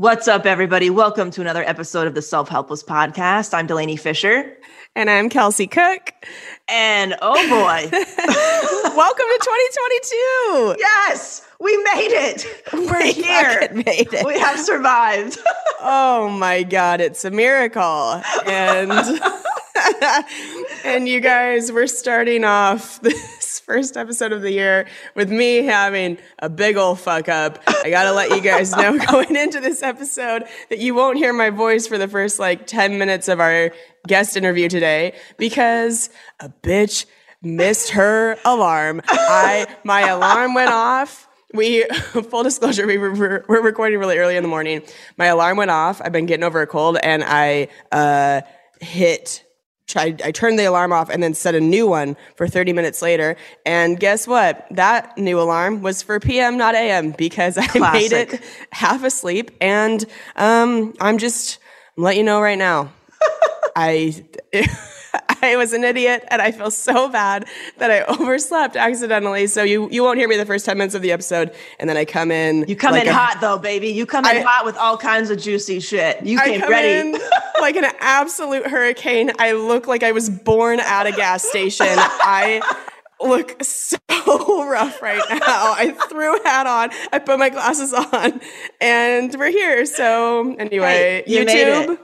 What's up, everybody? Welcome to another episode of the Self Helpless Podcast. I'm Delanie Fischer. And I'm Kelsey Cook. And oh boy, Welcome to 2022. yes, we made it. We're We here. made it. We have survived. Oh my god, it's a miracle. And and you guys, we're starting off first episode of the year with me having a big old fuck up. I got to let you guys know going into this episode that you won't hear my voice for the first like 10 minutes of our guest interview today because a bitch missed her alarm. I my alarm went off. We full disclosure, we were, we're, we're recording really early in the morning. My alarm went off. I've been getting over a cold, and I uh, hit. Tried, I turned the alarm off and then set a new one for 30 minutes later. And guess what? That new alarm was for PM, not AM, because I made it half asleep. And um, I'm just I'm letting you know right now. I I was an idiot and I feel so bad that I overslept accidentally. So you you won't hear me the first 10 minutes of the episode and then I come in You come like in a- hot though, baby. You come in I- hot with all kinds of juicy shit. You came ready. in like an absolute hurricane. I look like I was born at a gas station. I look so rough right now. I threw a hat on. I put my glasses on, and we're here. So anyway, Hey, you YouTube.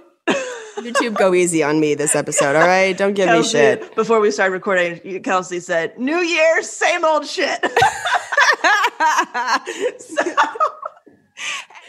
YouTube, go easy on me this episode, all right? Don't give me shit. Before we started recording, Kelsey said, "New Year, same old shit." so,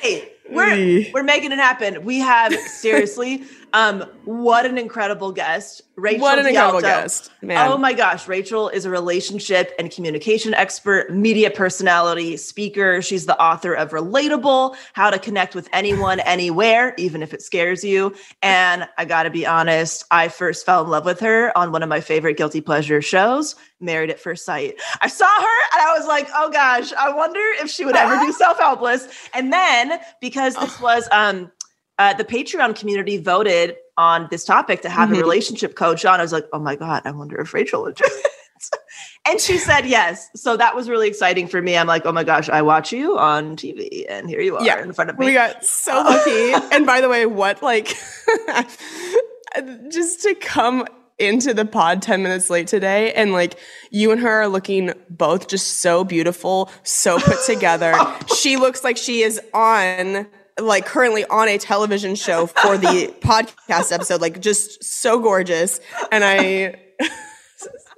hey, we're we're making it happen. We have seriously, um, what an incredible guest, Rachel. What an incredible guest, man. Oh my gosh, Rachel is a relationship and communication expert, media personality, speaker. She's the author of Relatable: How to Connect with Anyone, Anywhere, even if it scares you. And I got to be honest, I first fell in love with her on one of my favorite guilty pleasure shows, Married at First Sight. I saw her and I was like, oh gosh, I wonder if she would ever do self helpless. And then because this was um, uh, the Patreon community voted on this topic to have a Mhm. relationship coach on, I was like, oh my God, I wonder if Rachel would do it. and she said yes. So that was really exciting for me. I'm like, oh my gosh, I watch you on TV and here you are Yeah, in front of me. We got so lucky. and by the way, what like just to come into the pod 10 minutes late today and like you and her are looking both just so beautiful, so put together. she looks like she is on like currently on a television show for the podcast episode like just so gorgeous and I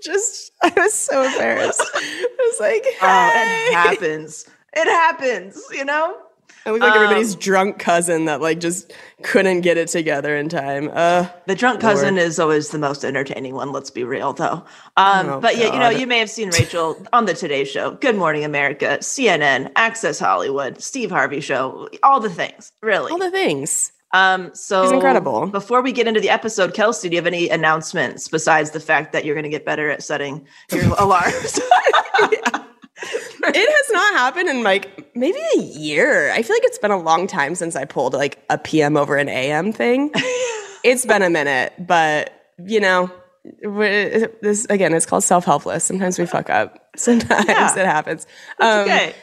just I was so embarrassed. I was like, Oh, it happens. It happens, you know? I look like everybody's drunk cousin that like just couldn't get it together in time. Uh, The drunk cousin is always the most entertaining one. Let's be real, though. Um, Oh, but yeah, you know, you may have seen Rachel on the Today Show, Good Morning America, CNN, Access Hollywood, Steve Harvey Show, all the things, really. all the things. um, so She's incredible. Before we get into the episode, Kelsey, do you have any announcements besides the fact that you're going to get better at setting your alarms? It has not happened in like maybe a year. I feel like it's been a long time since I pulled like a PM over an AM thing. it's been a minute, but you know, this again, it's called self helpless. Sometimes we fuck up. Sometimes Yeah. it happens. Um, okay.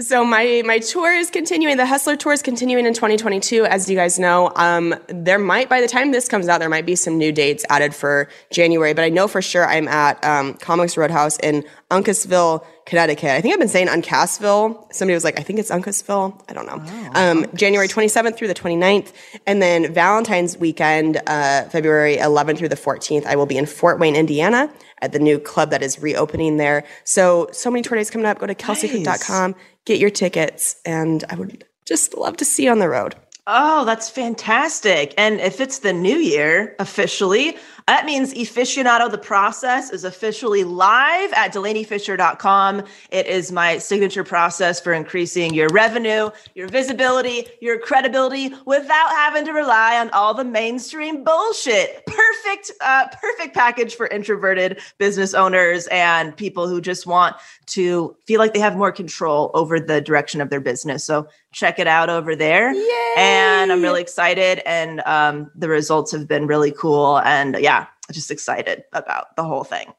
So my my tour is continuing. The Hustler tour is continuing in 2022. As you guys know, um, there might by the time this comes out, there might be some new dates added for January. But I know for sure I'm at um, Comix Roadhouse in Uncasville, Connecticut. I think I've been saying Uncasville. Somebody was like, I think it's Uncasville. I don't know. um, January 27th through the 29th, and then Valentine's weekend, uh, February 11th through the 14th. I will be in Fort Wayne, Indiana, at the new club that is reopening there. So so many tour dates coming up. Go to kelseycook.com get your tickets, and I would just love to see you on the road. Oh, that's fantastic. And if it's the new year officially, that means Efficionado the Process is officially live at DelanieFischer.com. It is my signature process for increasing your revenue, your visibility, your credibility without having to rely on all the mainstream bullshit. Perfect, uh, perfect package for introverted business owners and people who just want to feel like they have more control over the direction of their business. So check it out over there. Yay! And I'm really excited. And um, the results have been really cool. And yeah, just excited about the whole thing.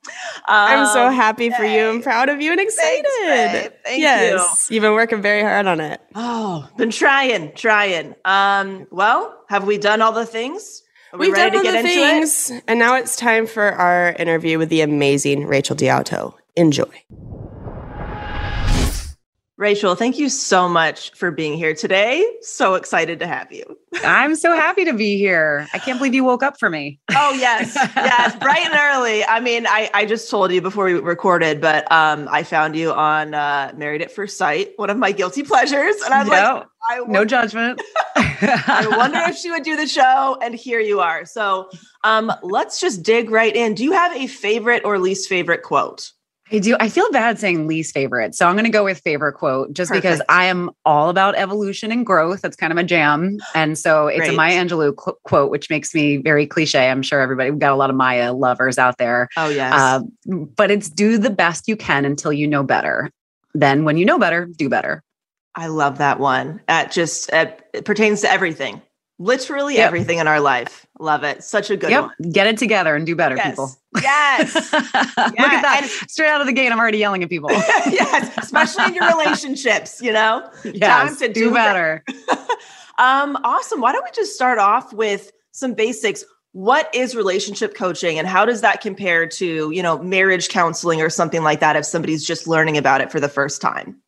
I'm so Um, happy for you. I'm proud of you and excited. babe. Thank yes, you. have been working very hard on it. Oh, been trying, trying. Um, well, have we done all the things? Are we We've ready done to all get the into it? things, and now it's time for our interview with the amazing Rachel DeAlto. Enjoy. Rachel, thank you so much for being here today. So excited to have you. I'm so happy to be here. I can't believe you woke up for me. Oh yes, yes, bright and early. I mean, I, I just told you before we recorded, but um, I found you on uh, Married at First Sight, one of my guilty pleasures, and I was like, No, I no judgment. I wonder if she would do the show, and here you are. So, um, let's just dig right in. Do you have a favorite or least favorite quote? I do. I feel bad saying least favorite. So I'm going to go with favorite quote just because I am all about evolution and growth. That's kind of a jam. And so it's Great. a Maya Angelou qu- quote, which makes me very cliche. I'm sure everybody, we've got a lot of Maya lovers out there. Oh yes, Uh, but it's do the best you can until you know better. Then when you know better, do better. I love that one. That just uh, it pertains to everything, literally Yep. everything in our life. Love it. Such a good yep. one. Get it together and do better, Yes. people. Yes. Look at that. and- Straight out of the gate, I'm already yelling at people. yes, especially in your relationships, you know? yes, to do do better. Um, awesome. Why don't we just start off with some basics? What is relationship coaching and how does that compare to, you know, marriage counseling or something like that if somebody's just learning about it for the first time?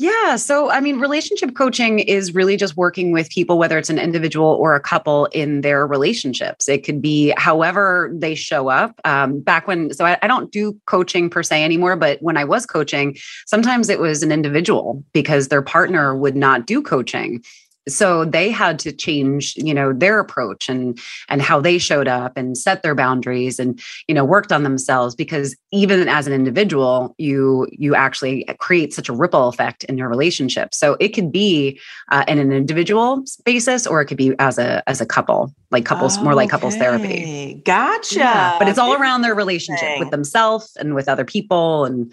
Yeah. So, I mean, relationship coaching is really just working with people, whether it's an individual or a couple in their relationships. It could be however they show up. Um, back when, so I, I don't do coaching per se anymore, but when I was coaching, sometimes it was an individual because their partner would not do coaching. So they had to change, you know, their approach and and how they showed up and set their boundaries and you know worked on themselves because even as an individual you you actually create such a ripple effect in your relationship. So it could be uh, in an individual basis or it could be as a as a couple like couples more like couples therapy. Gotcha. Yeah, but it's all around their relationship with themselves and with other people and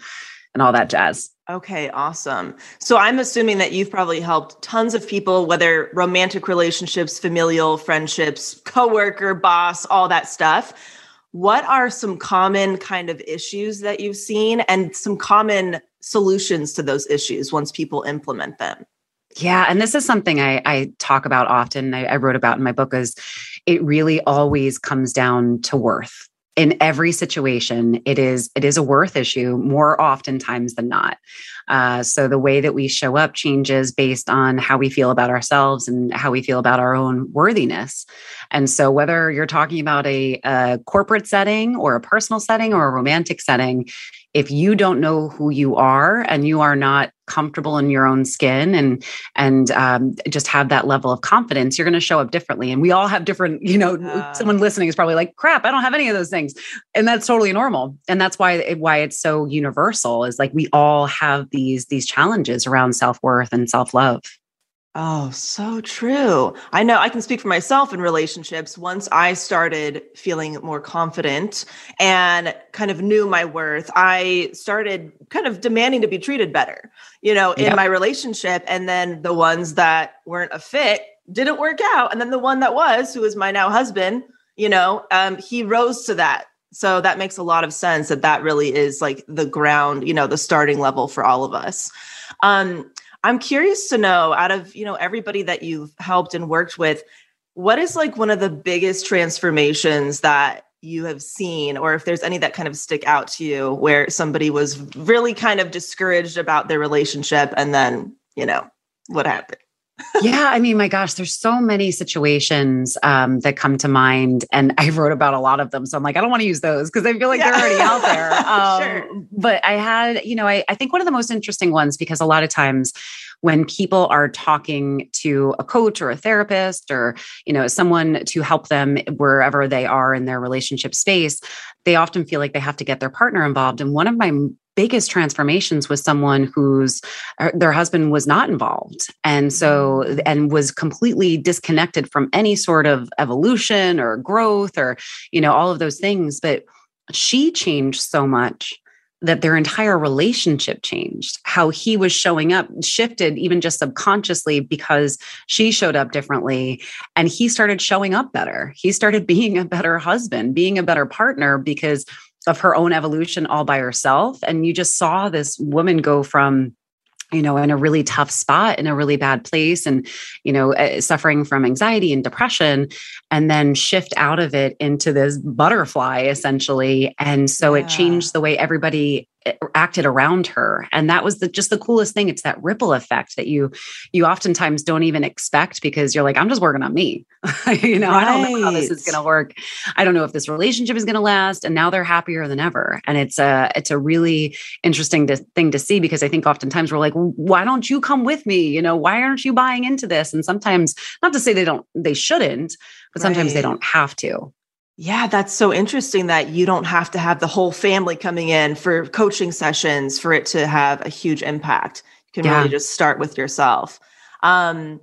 and all that jazz Okay, awesome. So I'm assuming that you've probably helped tons of people, whether romantic relationships, familial friendships, coworker, boss, all that stuff. What are some common kind of issues that you've seen and some common solutions to those issues once people implement them? Yeah, and this is something I, I talk about often. I, I wrote about in my book. Is it really always comes down to worth in every situation? It is it is a worth issue more oftentimes than not. Uh, so the way that we show up changes based on how we feel about ourselves and how we feel about our own worthiness. And so whether you're talking about a, a corporate setting or a personal setting or a romantic setting, if you don't know who you are and you are not comfortable in your own skin and and um, just have that level of confidence, you're going to show up differently. And we all have different, you know, someone listening is probably like, "Crap, I don't have any of those things," and that's totally normal. And that's why it, why it's so universal is like we all have these these challenges around self worth and self love. Oh, so true. I know I can speak for myself in relationships. Once I started feeling more confident and kind of knew my worth, I started kind of demanding to be treated better, you know, in Yep. my relationship. And then the ones that weren't a fit didn't work out. And then the one that was, who is my now husband, you know, um, he rose to that. So that makes a lot of sense that that really is like the ground, you know, the starting level for all of us. Um, I'm curious to know out of, you know, everybody that you've helped and worked with, what is like one of the biggest transformations that you have seen or if there's any that kind of stick out to you where somebody was really kind of discouraged about their relationship and then, you know, what happened? Yeah, I mean, my gosh, there's so many situations um, that come to mind, and I wrote about a lot of them. So I'm like, I don't want to use those because I feel like Yeah. they're already out there. Um, Sure. But I had, you know, I, I think one of the most interesting ones because a lot of times when people are talking to a coach or a therapist or you know someone to help them wherever they are in their relationship space they often feel like they have to get their partner involved. And one of my biggest transformations was someone whose uh, their husband was not involved. And so and was completely disconnected from any sort of evolution or growth or you know all of those things. But she changed so much that their entire relationship changed. How he was showing up shifted even just subconsciously because she showed up differently and he started showing up better. He started being a better husband being a better partner because of her own evolution all by herself. And you just saw this woman go from you know in a really tough spot in a really bad place and you know uh, suffering from anxiety and depression and then shift out of it into this butterfly essentially and so Yeah. it changed the way everybody acted around her. And that was the, just the coolest thing. It's that ripple effect that you you oftentimes don't even expect because you're like i'm just working on me. You know i don't know how this is going to work. I don't know if this relationship is going to last. And now they're happier than ever. And it's a it's a really interesting to, thing to see because i think oftentimes we're like why don't you come with me? You know why aren't you buying into this? And sometimes not to say they don't they shouldn't but sometimes they don't have to Yeah, that's so interesting that you don't have to have the whole family coming in for coaching sessions for it to have a huge impact. You can Yeah. really just start with yourself. Um,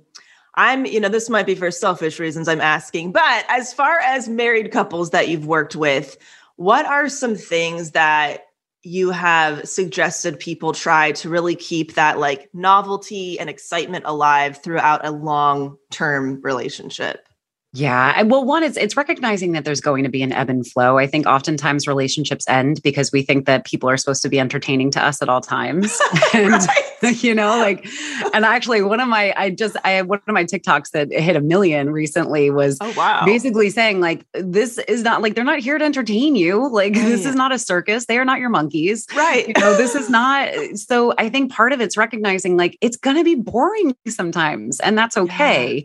I'm, you know, this might be for selfish reasons I'm asking, but as far as married couples that you've worked with, what are some things that you have suggested people try to really keep that like novelty and excitement alive throughout a long term relationship? Yeah. Well, one, is it's recognizing that there's going to be an ebb and flow. I think oftentimes relationships end because we think that people are supposed to be entertaining to us at all times. and you know, like, and actually one of my I just I one of my TikToks that hit a million recently was Oh, wow. basically saying like this is not like they're not here to entertain you. Like this is not a circus. They are not your monkeys right. you know this is not so i think part of it's recognizing like it's going to be boring sometimes and that's okay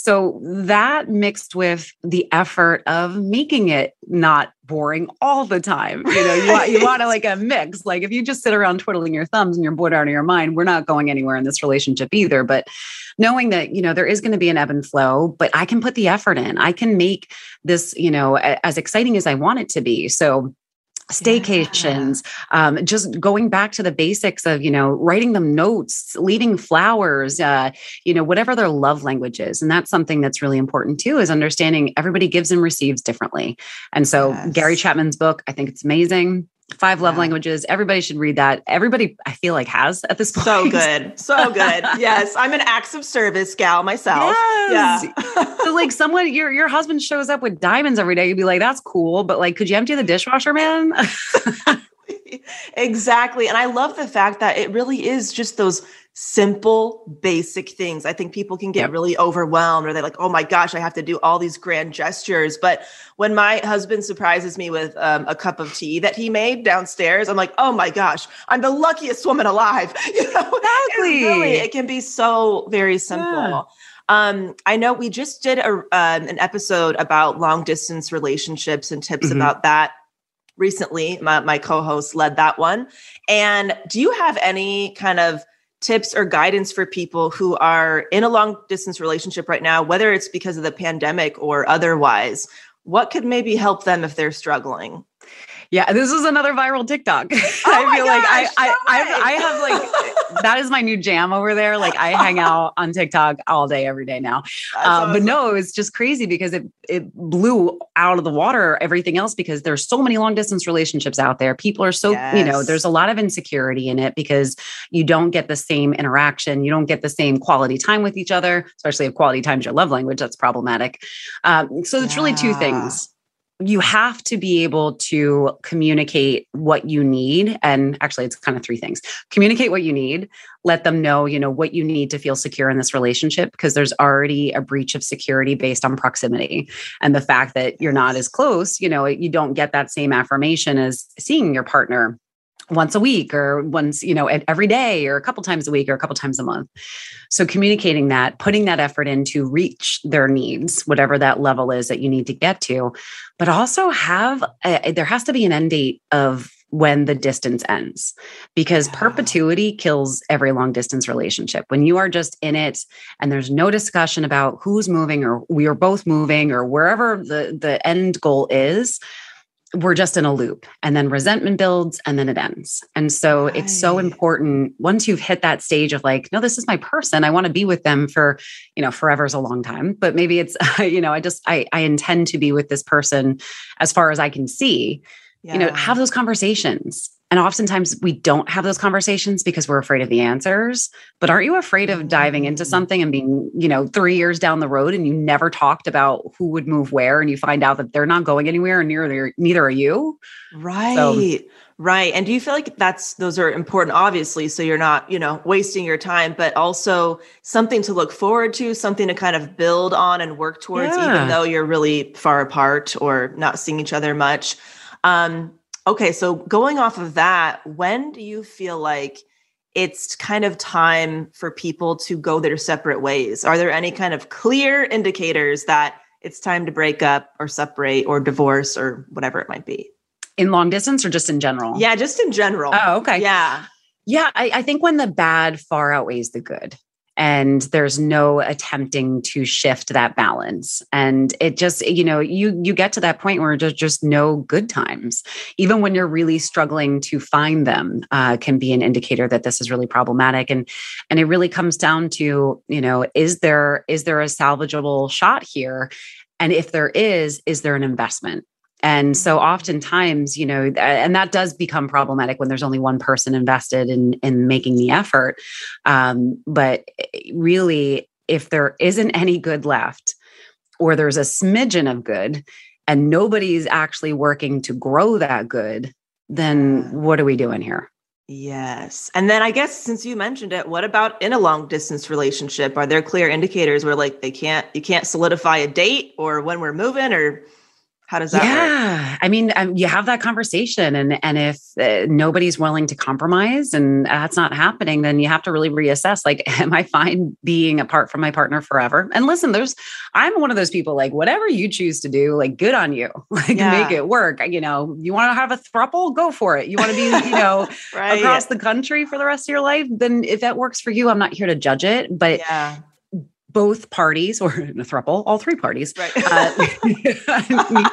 so that mixed with the effort of making it not boring all the time you know you want you want to like a mix. Like if you just sit around twiddling your thumbs and you're bored out of your mind we're not going anywhere in this relationship either. But knowing that you know there is going to be an ebb and flow but i can put the effort in. I can make this you know as exciting as i want it to be. So staycations um, just going back to the basics of you know writing them notes leaving flowers uh, you know whatever their love language is. And that's something that's really important too is understanding everybody gives and receives differently. And so Yes. gary chapman's book i think it's amazing five love Yeah. languages everybody should read that everybody i feel like has at this point So good. So good. yes. I'm an acts of service gal myself. Yes. Yeah. so like someone your your husband shows up with diamonds every day you'd be like that's cool but like could you empty the dishwasher man exactly. And I love the fact that it really is just those simple, basic things. I think people can get Yep. really overwhelmed or they're like, oh my gosh, I have to do all these grand gestures. But when my husband surprises me with um, a cup of tea that he made downstairs, I'm like, oh my gosh, I'm the luckiest woman alive. You know, It's really, Exactly. it can be so very simple. Yeah. Um, I know we just did a, um, an episode about long distance relationships and tips Mhm. about that recently. My, my co host led that one. And do you have any kind of tips or guidance for people who are in a long distance relationship right now, whether it's because of the pandemic or otherwise? What could maybe help them if they're struggling? Yeah, this is another viral TikTok. Oh I feel like I, gosh, I, I. I have like that is my new jam over there. Like I hang out on TikTok all day, every day now. Um, but awesome. no, it's just crazy because it it blew out of the water everything else because there's so many long distance relationships out there. People are so you know there's a lot of insecurity in it because you don't get the same interaction, you don't get the same quality time with each other, especially if quality time is your love language. That's problematic. Um, so it's really two things you have to be able to communicate what you need. And actually it's kind of three things. Communicate what you need. Let them know you know what you need to feel secure in this relationship because there's already a breach of security based on proximity. And the fact that you're not as close you know you don't get that same affirmation as seeing your partner once a week or once you know every day or a couple times a week or a couple times a month. So communicating that putting that effort in to reach their needs whatever that level is that you need to get to but also have a, there has to be an end date of when the distance ends because perpetuity kills every long distance relationship. When you are just in it and there's no discussion about who's moving or we are both moving or wherever the the end goal is we're just in a loop and then resentment builds and then it ends. And so it's so important once you've hit that stage of like, no, this is my person. I want to be with them for, you know, forever is a long time, but maybe it's, you know, I just, I, I intend to be with this person as far as I can see, you know, have those conversations. And oftentimes we don't have those conversations because we're afraid of the answers. But aren't you afraid of diving into Mm. something and being, you know, three years down the road and you never talked about who would move where and you find out that they're not going anywhere and neither, neither are you? Right. right. And do you feel like that's those are important obviously so you're not, you know, wasting your time but also something to look forward to, something to kind of build on and work towards Yeah. even though you're really far apart or not seeing each other much. Um okay, so going off of that, when do you feel like it's kind of time for people to go their separate ways? Are there any kind of clear indicators that it's time to break up or separate or divorce or whatever it might be? In long distance or just in general? Yeah, just in general. Oh, okay. Yeah. Yeah, I, I think when the bad far outweighs the good and there's no attempting to shift that balance. And it just you know you you get to that point where there's just no good times. Even when you're really struggling to find them uh, can be an indicator that this is really problematic. And and it really comes down to you know is there is there a salvageable shot here? And if there is is there an investment and so oftentimes, you know, and that does become problematic when there's only one person invested in in making the effort. Um, but eh, really, if there isn't any good left, or there's a smidgen of good, and nobody's actually working to grow that good, then what are we doing here? Yes. And then I guess since you mentioned it, what about in a long distance relationship? Are there clear indicators where like they can't you can't solidify a date or when we're moving or how does that work? yeah i mean um, you have that conversation and and if uh, nobody's willing to compromise and that's not happening then you have to really reassess like am i fine being apart from my partner forever and listen there's i'm one of those people like whatever you choose to do like good on you like Yeah. make it work you know you want to have a throuple go for it you want to be you know Right. across the country for the rest of your life then if that works for you i'm not here to judge it but yeah. Both parties or in a throuple all three parties Right. uh,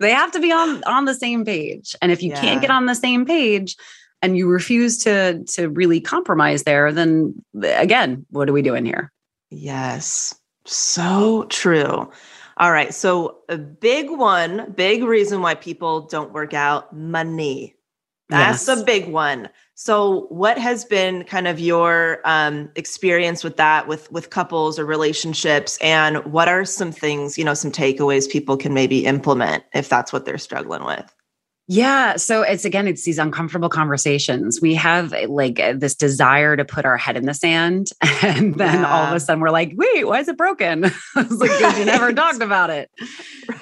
they have to be on on the same page and if you Yeah. can't get on the same page and you refuse to to really compromise there then again what are we doing here Yes. So true. All right. So a big one, big reason why people don't work out, money. That's Yes. a big one. So what has been kind of your um, experience with that with with couples or relationships and what are some things, you know, some takeaways people can maybe implement if that's what they're struggling with? Yeah. So it's again, it's these uncomfortable conversations. We have uh, like uh, this desire to put our head in the sand. And then all of a sudden we're like, wait, why is it broken? I was like, because you never talked about it.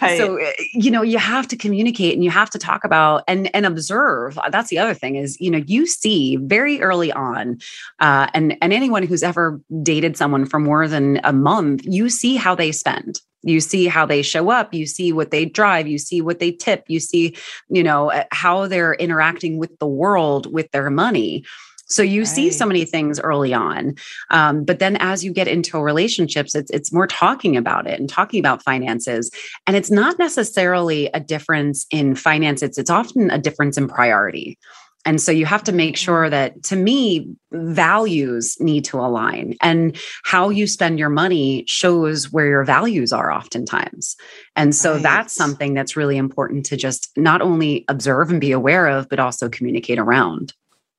Right. So, uh, you know, you have to communicate and you have to talk about and, and observe. Uh, That's the other thing is, you know, you see very early on, uh, and, and anyone who's ever dated someone for more than a month, you see how they spend. You see how they show up. You see what they drive. You see what they tip. You see, you know, uh, how they're interacting with the world with their money. So you see so many things early on, um, but then as you get into relationships, it's it's more talking about it and talking about finances, and it's not necessarily a difference in finances. It's often a difference in priority. And so you have to make mm-hmm. sure that, to me, values need to align, and how you spend your money shows where your values are oftentimes. And so Right. that's something that's really important to just not only observe and be aware of, but also communicate around.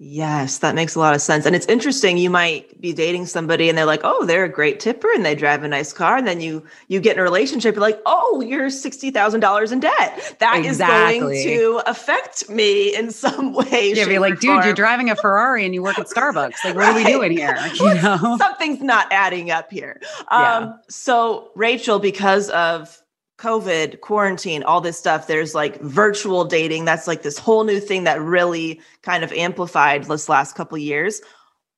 Yes, that makes a lot of sense. And it's interesting. You might be dating somebody and they're like, oh, they're a great tipper and they drive a nice car. And then you you get in a relationship, you're like, oh, you're sixty thousand dollars in debt. That is Exactly. going to affect me in some way. Yeah, be like, dude, you're driving a Ferrari and you work at Starbucks. Like, what are we doing here? You know? something's not adding up here. Yeah. Um, so Rachel, because of COVID, quarantine, all this stuff, there's like virtual dating. That's like this whole new thing that really kind of amplified this last couple years.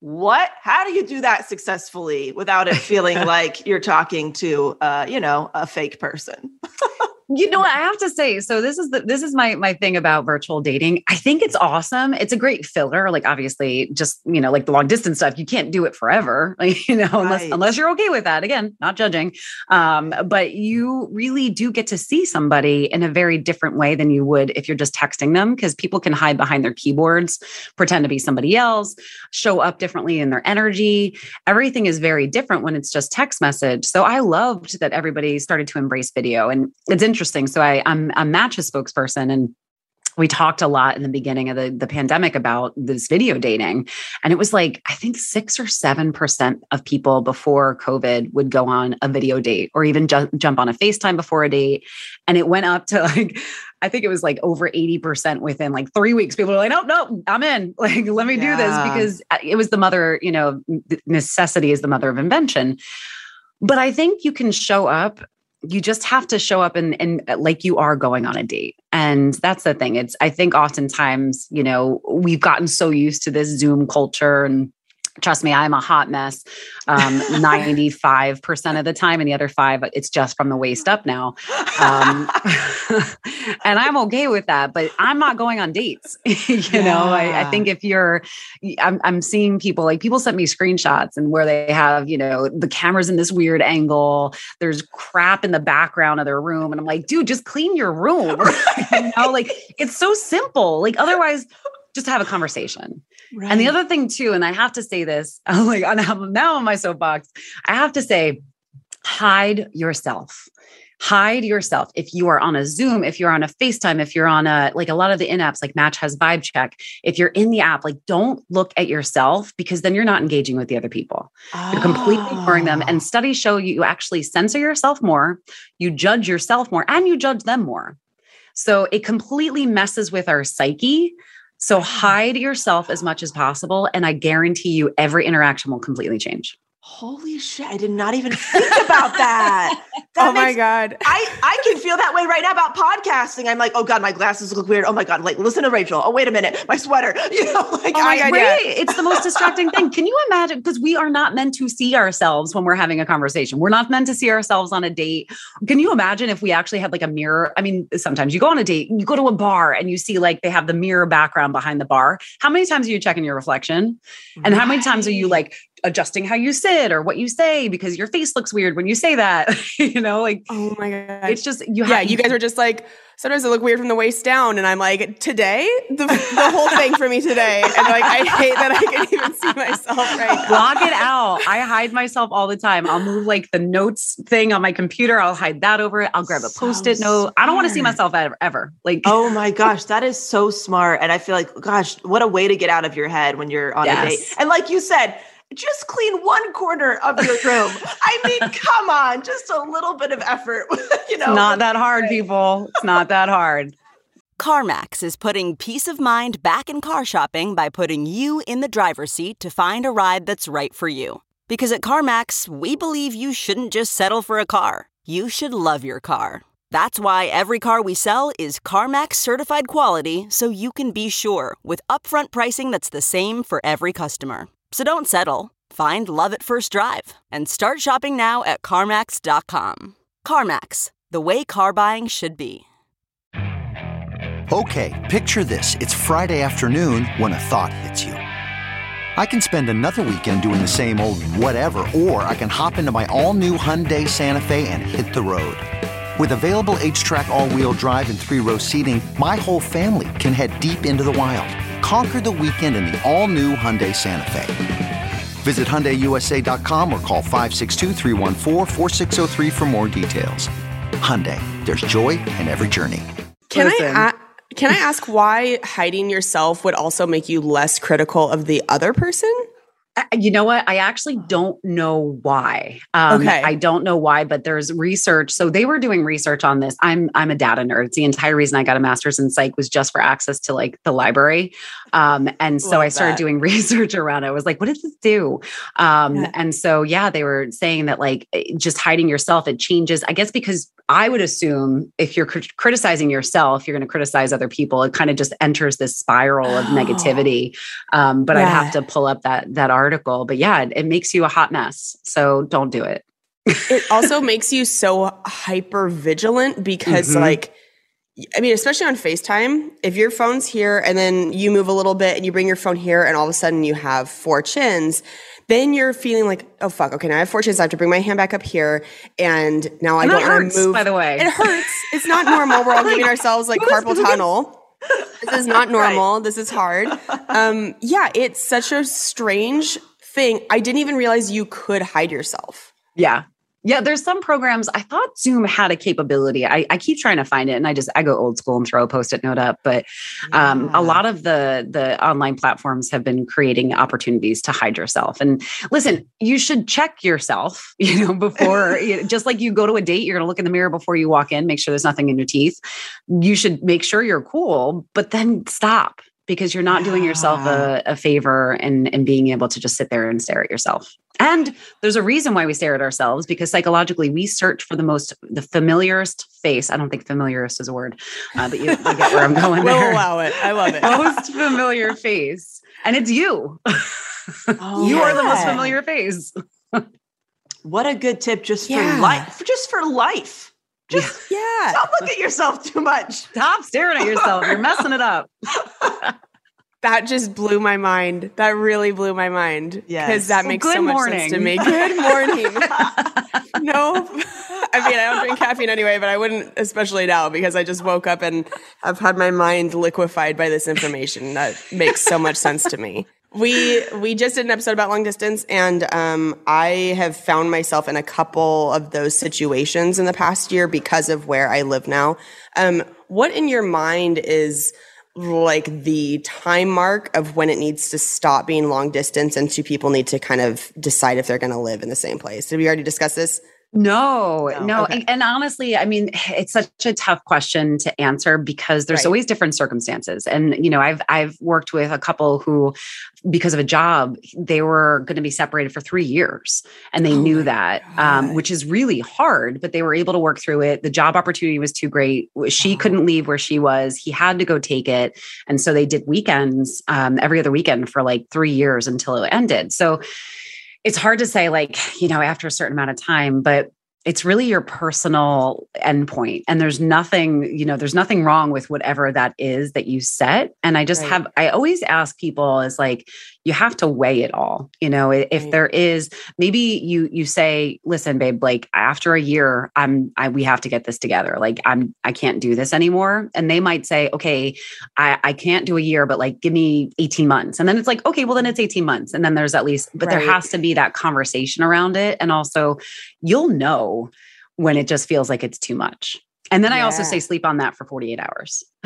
What? How do you do that successfully without it feeling like you're talking to, uh, you know, a fake person? You know what I have to say? So this is the this is my my thing about virtual dating. I think it's awesome. It's a great filler. Like obviously, just you know, like the long distance stuff, you can't do it forever. Like, you know, unless unless you're okay with that. Again, not judging. Um, but you really do get to see somebody in a very different way than you would if you're just texting them because people can hide behind their keyboards, pretend to be somebody else, show up differently in their energy. Everything is very different when it's just text message. So I loved that everybody started to embrace video. And it's interesting. So I, I'm a Match's spokesperson and we talked a lot in the beginning of the, the pandemic about this video dating. And it was like, I think six or 7% of people before COVID would go on a video date or even ju- jump on a FaceTime before a date. And it went up to like, I think it was like over 80% within like three weeks. People were like, no, no, I'm in. Like, let me do this because uh, it was the mother, you know, necessity is the mother of invention. But I think you can show up you just have to show up and, and uh, like you are going on a date. And that's the thing. It's, I think oftentimes, you know, we've gotten so used to this Zoom culture and trust me, I'm a hot mess um, 95% of the time. And the other five, it's just from the waist up now. Um, and I'm okay with that, but I'm not going on dates. you know, I, I think if you're, I'm, I'm seeing people like people sent me screenshots and where they have, you know, the cameras in this weird angle, there's crap in the background of their room. And I'm like, dude, just clean your room. you know, like it's so simple. Like otherwise, just have a conversation. And the other thing too, and I have to say this, I'm like I'm now on my soapbox. I have to say, hide yourself. Hide yourself. If you are on a Zoom, if you're on a FaceTime, if you're on a like a lot of the in apps, like Match has Vibe Check. If you're in the app, like don't look at yourself because then you're not engaging with the other people. You're completely ignoring them. Oh. And ah. studies show you you actually censor yourself more, you judge yourself more, and you judge them more. So it completely messes with our psyche. So mm. hide yourself as much as possible. And I guarantee you every interaction will completely change. Holy shit! I did not even think about that. That oh my god. I, I can feel that way right now about podcasting. I'm like, oh god, my glasses look weird. Oh my god, like listen to Rachel. Oh wait a minute, my sweater. You know, like Oh my I, God, Right? yeah. It's the most distracting thing. Can you imagine? Because we are not meant to see ourselves when we're having a conversation. We're not meant to see ourselves on a date. Can you imagine if we actually had like a mirror? I mean, sometimes you go on a date, you go to a bar and you see like they have the mirror background behind the bar. How many times are you checking your reflection? And how many times are you like adjusting how you sit or what you say because your face looks weird when you say that? you know, like Oh my god. it's just you yeah, have you guys were just like, sometimes it look weird from the waist down. And I'm like, today? The, the whole thing for me today. And like, I hate that I can even see myself right now. block it out. I hide myself all the time. I'll move like the notes thing on my computer. I'll hide that over it. I'll grab a So post-it note. I don't want to see myself ever. ever. Like Oh my gosh, that is so smart. And I feel like, gosh, what a way to get out of your head when you're on a date. And like you said, just clean one corner of your room. I mean, come on, just a little bit of effort. you know, it's not that hard, people. It's not that hard. CarMax is putting peace of mind back in car shopping by putting you in the driver's seat to find a ride that's right for you. Because at CarMax, we believe you shouldn't just settle for a car, you should love your car. That's why every car we sell is CarMax certified quality so you can be sure with upfront pricing that's the same for every customer. So don't settle. Find love at first drive and start shopping now at CarMax.com. CarMax, the way car buying should be. Okay, picture this. It's Friday afternoon when a thought hits you. I can spend another weekend doing the same old whatever, or I can hop into my all-new Hyundai Santa Fe and hit the road. With available H-Track all-wheel drive and three-row seating, my whole family can head deep into the wild. Conquer the weekend in the all-new Hyundai Santa Fe. Visit HyundaiUSA.com or call 562-314-4603 for more details. Hyundai, there's joy in every journey. Can Listen. I a- can I ask why hiding yourself would also make you less critical of the other person? You know what? I actually don't know why. Um, Okay. I don't know why, but there's research. So they were doing research on this. I'm I'm a data nerd. It's the entire reason I got a master's in psych was just for access to like the library. Um, and so Love I started that. doing research around it. I was like, what does this do? Um, Yeah. and so yeah, they were saying that like eh, just hiding yourself, it changes. I guess because I would assume if you're crit- criticizing yourself, you're going to criticize other people. It kind of just enters this spiral of Oh. negativity. Um, but I'd have to pull up that that article. But yeah, it, it makes you a hot mess. So don't do it. It also makes you so hyper vigilant because Mhm. like I mean, especially on FaceTime, if your phone's here and then you move a little bit and you bring your phone here and all of a sudden you have four chins, then you're feeling like, oh fuck, okay, now I have four chins. I have to bring my hand back up here. And now I And that don't want to move. by the way. It hurts. It's not normal. We're all giving ourselves like carpal tunnel. This is not normal. This is hard. Um, yeah, it's such a strange thing. I didn't even realize you could hide yourself. Yeah. Yeah, there's some programs. I thought Zoom had a capability. I, I keep trying to find it, and I just I go old school and throw a post-it note up. But um, a lot of the the online platforms have been creating opportunities to hide yourself. And listen, you should check yourself. You know, before you know, just like you go to a date, you're going to look in the mirror before you walk in, make sure there's nothing in your teeth. You should make sure you're cool, but then stop because you're not doing yourself a, a favor and and being able to just sit there and stare at yourself. And there's a reason why we stare at ourselves because psychologically we search for the most the familiarest face. I don't think familiarist is a word, uh, but you, you get where I'm going We'll there. allow it. I love it. most familiar face, and it's you. Oh, you are the most familiar face. What a good tip just Yeah. for life. Just for life. Just yeah. don't look at yourself too much. Stop staring at yourself. You're messing it up. That just blew my mind. That really blew my mind. Yes. Because that Well, makes good so much sense to morning. me. Good morning. no. I mean, I don't drink caffeine anyway, but I wouldn't, especially now, because I just woke up and I've had my mind liquefied by this information. That makes so much sense to me. We we just did an episode about long distance, and um, I have found myself in a couple of those situations in the past year because of where I live now. Um, what in your mind is like the time mark of when it needs to stop being long distance and two people need to kind of decide if they're going to live in the same place. Did we already discuss this? No, No, no. okay. And, and honestly, I mean, it's such a tough question to answer because there's Right. always different circumstances. And, you know, I've, I've worked with a couple who, because of a job, they were going to be separated for three years and they Oh knew that, um, which is really hard, but they were able to work through it. The job opportunity was too great. She Oh. couldn't leave where she was. He had to go take it. And so they did weekends, um, every other weekend for like three years until it ended. So, it's hard to say like you know after a certain amount of time but it's really your personal endpoint and there's nothing you know there's nothing wrong with whatever that is that you set and i just Right. have i always ask people is like you have to weigh it all you know if Right. there is maybe you you say listen babe like after a year i'm I, we have to get this together. Like i'm i can't do this anymore. And they might say okay i i can't do a year but like give me 18 months. And then it's like okay well then it's 18 months. And then there's at least but there has to be that conversation around it. And also you'll know when it just feels like it's too much and then i also say sleep on that for 48 hours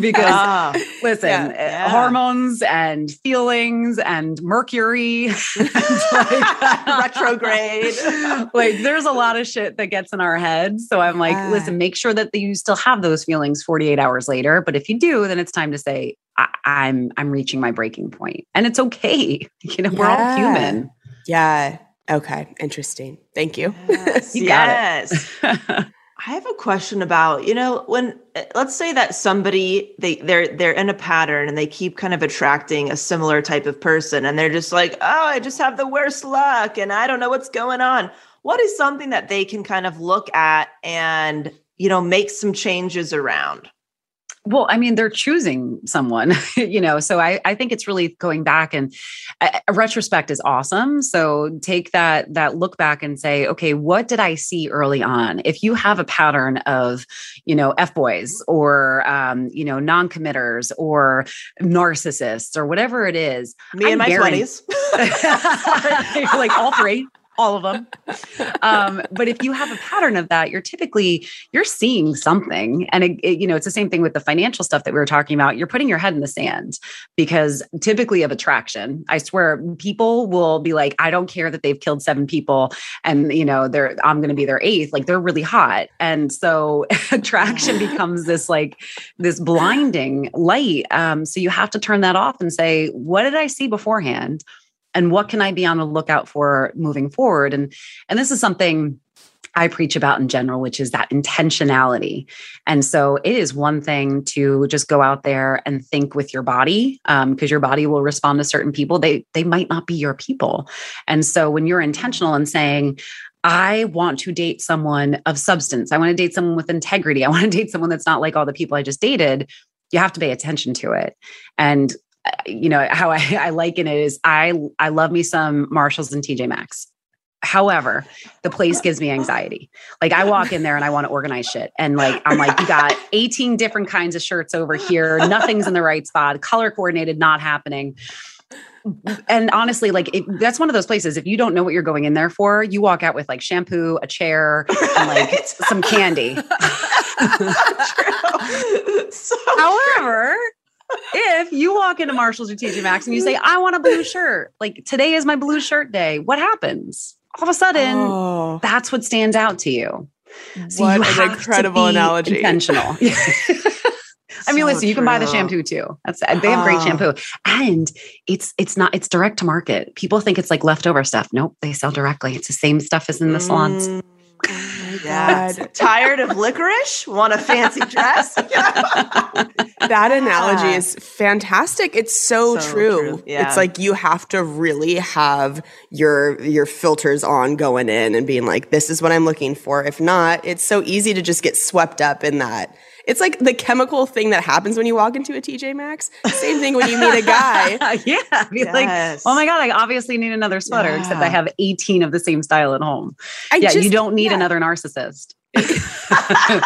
because Ah, listen Yeah. uh, Yeah. hormones and feelings and mercury and like- Retrograde. like there's a lot of shit that gets in our heads so i'm like Yeah. listen make sure that you still have those feelings 48 hours later but if you do then it's time to say I- i'm i'm reaching my breaking point and it's okay you know we're all human Yeah. Okay. Interesting. Thank you. Yes. You got it. yes. I have a question about, you know, when uh, let's say that somebody they they're they're in a pattern and they keep kind of attracting a similar type of person and they're just like, "Oh, I just have the worst luck and I don't know what's going on." What is something that they can kind of look at and, you know, make some changes around? Well, I mean, they're choosing someone, you know. So I, I think it's really going back and a, a retrospect is awesome. So take that that look back and say, okay, what did I see early on? If you have a pattern of, you know, f boys or um, you know non-committers or narcissists or whatever it is, Me in I'm my guaran- 20s. You're like all three all of them um, but if you have a pattern of that you're typically you're seeing something. And it, it- you know it's the same thing with the financial stuff that we were talking about. You're putting your head in the sand because typically of attraction. I swear people will be like i don't care that they've killed seven people and you know they're i'm going to be their eighth. Like they're really hot. And so attraction becomes this like this blinding light. Um, so you have to turn that off and say what did i see beforehand and what can i be on the lookout for moving forward and and this is something I preach about in general, which is that intentionality. And so it is one thing to just go out there and think with your body, um, because your body will respond to certain people. They they might not be your people. And so when you're intentional and saying, I want to date someone of substance, I want to date someone with integrity, I want to date someone that's not like all the people I just dated, you have to pay attention to it. And you know how I, I liken it is I I love me some Marshalls and TJ Maxx. However, the place gives me anxiety. Like I walk in there and I want to organize shit. And like I'm like, you got 18 different kinds of shirts over here. Nothing's in the right spot. Color coordinated, not happening. And honestly, like it, that's one of those places. If you don't know what you're going in there for, you walk out with like shampoo, a chair, and like some candy. so However, if you walk into Marshalls or TJ Maxx and you say, I want a blue shirt, like today is my blue shirt day, what happens? All of a sudden, Oh, that's what stands out to you. So What you an have to incredible be analogy. Intentional. I mean, So listen, you can buy the shampoo too. That's they have great Oh. shampoo. And it's it's not it's direct to market. People think it's like leftover stuff. Nope, they sell directly. It's the same stuff as in the salons. Mm. Oh my yeah. God. Tired of licorice? Want a fancy dress? That analogy Yeah. is fantastic. It's so, So true. true. Yeah. It's like you have to really have your your filters on going in and being like, this is what I'm looking for. If not, it's so easy to just get swept up in that. It's like the chemical thing that happens when you walk into a TJ Maxx. Same thing when you meet a guy. yeah. Be like, oh my God, I obviously need another sweater, except I have 18 of the same style at home. I yeah, you don't need yeah. another narcissist.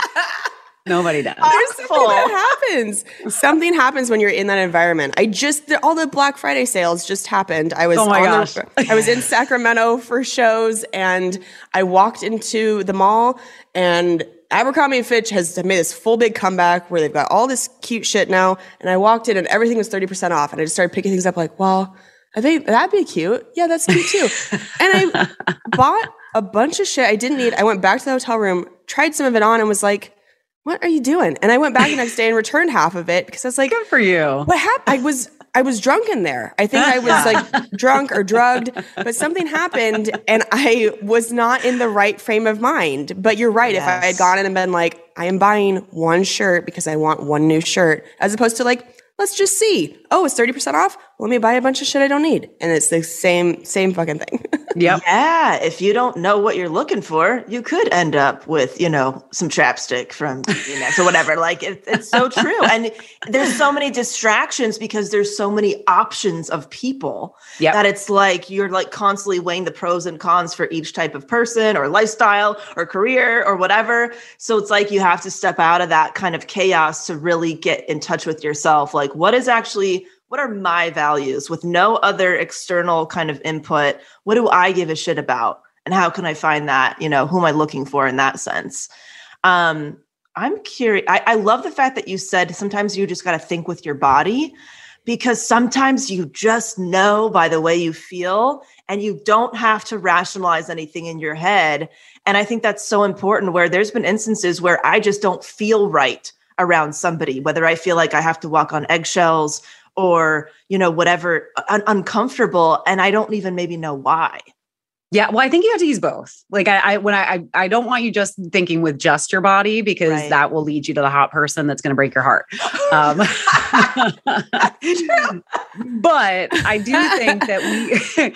Nobody does. There's something that happens. Something happens when you're in that environment. I just the, all the Black Friday sales just happened. I was Oh my gosh. The, I was in Sacramento for shows, and I walked into the mall, and Abercrombie and Fitch has made this full big comeback where they've got all this cute shit now. And I walked in, and everything was thirty percent off, and I just started picking things up. Like, well, I think that'd be cute. Yeah, that's cute too. and I bought a bunch of shit I didn't need. I went back to the hotel room, tried some of it on, and was like what are you doing? And I went back the next day and returned half of it because I was like, Good for you. what happened? I was I was drunk in there. I think I was like drunk or drugged, but something happened and I was not in the right frame of mind. But you're right. If I had gone in and been like, I am buying one shirt because I want one new shirt, as opposed to like, let's just see. Oh, it's 30% off. Let me buy a bunch of shit I don't need. And it's the same, same fucking thing. Yep. Yeah, if you don't know what you're looking for, you could end up with, you know, some chapstick from TJ Maxx or whatever. Like it, it's so true. And there's so many distractions because there's so many options of people Yep. that it's like you're like constantly weighing the pros and cons for each type of person or lifestyle or career or whatever. So it's like you have to step out of that kind of chaos to really get in touch with yourself. Like what is actually what are my values with no other external kind of input? What do I give a shit about? And how can I find that? You know, who am I looking for in that sense? Um, I'm curious. I, I love the fact that you said sometimes you just got to think with your body because sometimes you just know by the way you feel and you don't have to rationalize anything in your head. And I think that's so important where there's been instances where I just don't feel right around somebody, whether I feel like I have to walk on eggshells or, you know, whatever, un- uncomfortable. And I don't even maybe know why. Yeah, well, I think you have to use both. Like, I, I when I, I, I don't want you just thinking with just your body because Right. that will lead you to the hot person that's going to break your heart. Um, but I do think that we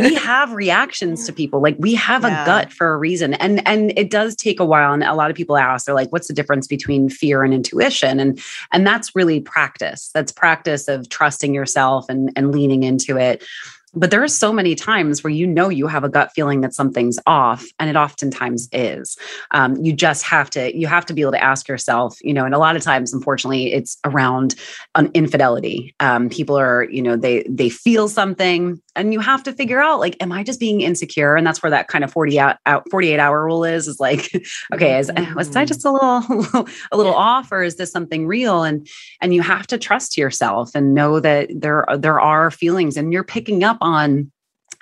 we have reactions to people. Like, we have Yeah. a gut for a reason, and and it does take a while. And a lot of people ask, they're like, "What's the difference between fear and intuition?" And and that's really practice. That's practice of trusting yourself and and leaning into it but there are so many times where you know you have a gut feeling that something's off and it oftentimes is. Um, you just have to you have to be able to ask yourself you know and a lot of times unfortunately it's around an infidelity. Um, people are you know they they feel something and you have to figure out like am i just being insecure? And that's where that kind of 40 out, out 48 hour rule is is like okay is was i just mm-hmm. a little a little off or is this something real? And and you have to trust yourself and know that there there are feelings and you're picking up on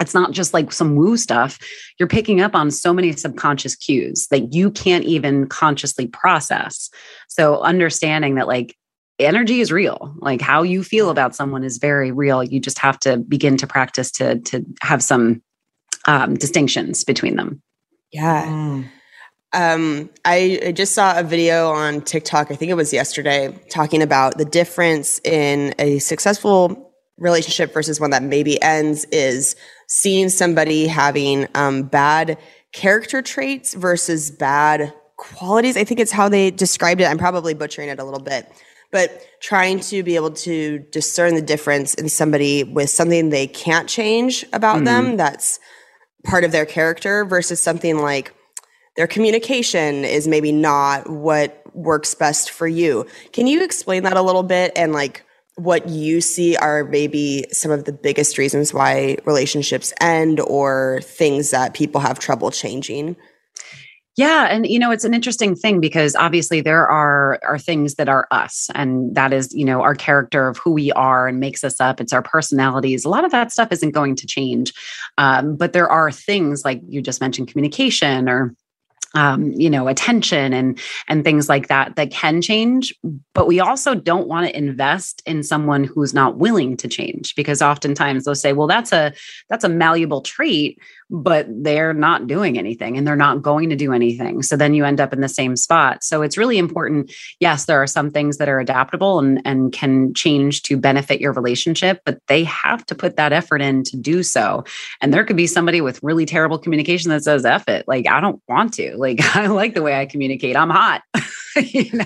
it's not just like some woo stuff. You're picking up on so many subconscious cues that you can't even consciously process. So understanding that like energy is real like how you feel about someone is very real you just have to begin to practice to to have some um, distinctions between them Yeah. Mm. Um, I, I just saw a video on TikTok, I think it was yesterday, talking about the difference in a successful relationship versus one that maybe ends is seeing somebody having um, bad character traits versus bad qualities. I think it's how they described it. I'm probably butchering it a little bit, but trying to be able to discern the difference in somebody with something they can't change about them mm. that's part of their character versus something like their communication is maybe not what works best for you. Can you explain that a little bit and like what you see are maybe some of the biggest reasons why relationships end or things that people have trouble changing? Yeah, and you know it's an interesting thing because obviously there are are things that are us and that is, you know, our character of who we are and makes us up. It's our personalities. A lot of that stuff isn't going to change. Um, but there are things like you just mentioned communication or um, you know attention and and things like that that can change but we also don't want to invest in someone who's not willing to change because oftentimes they'll say well that's a that's a malleable trait but they're not doing anything and they're not going to do anything so then you end up in the same spot so it's really important yes there are some things that are adaptable and and can change to benefit your relationship but they have to put that effort in to do so and there could be somebody with really terrible communication that says F it. Like, I don't want to. Like, I like the way I communicate. I'm hot. you know,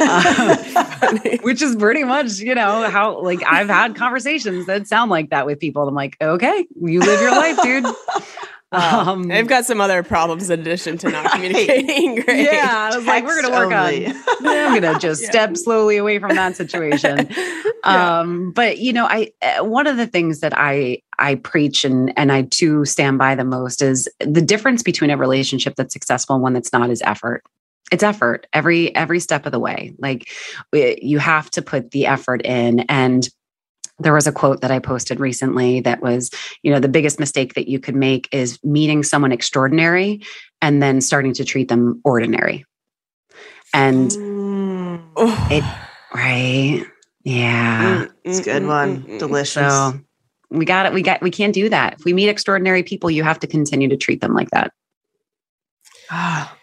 Uh, which is pretty much, you know, how like I've had conversations that sound like that with people. I'm like, okay, you live your life, dude. Um, They've got some other problems in addition to not communicating great. yeah, I was like, we're gonna work only. on. I'm gonna just step slowly away from that situation. Um, but you know, I uh, one of the things that I I preach and and I too stand by the most is the difference between a relationship that's successful and one that's not is effort. It's effort every every step of the way. Like it- you have to put the effort in and there was a quote that I posted recently that was, you know, the biggest mistake that you could make is meeting someone extraordinary and then starting to treat them ordinary. And Mm. it, right? Yeah. Mm, it's a good mm, one. Mm, Delicious. So we got it. We got, we can't do that. If we meet extraordinary people, you have to continue to treat them like that. Ah.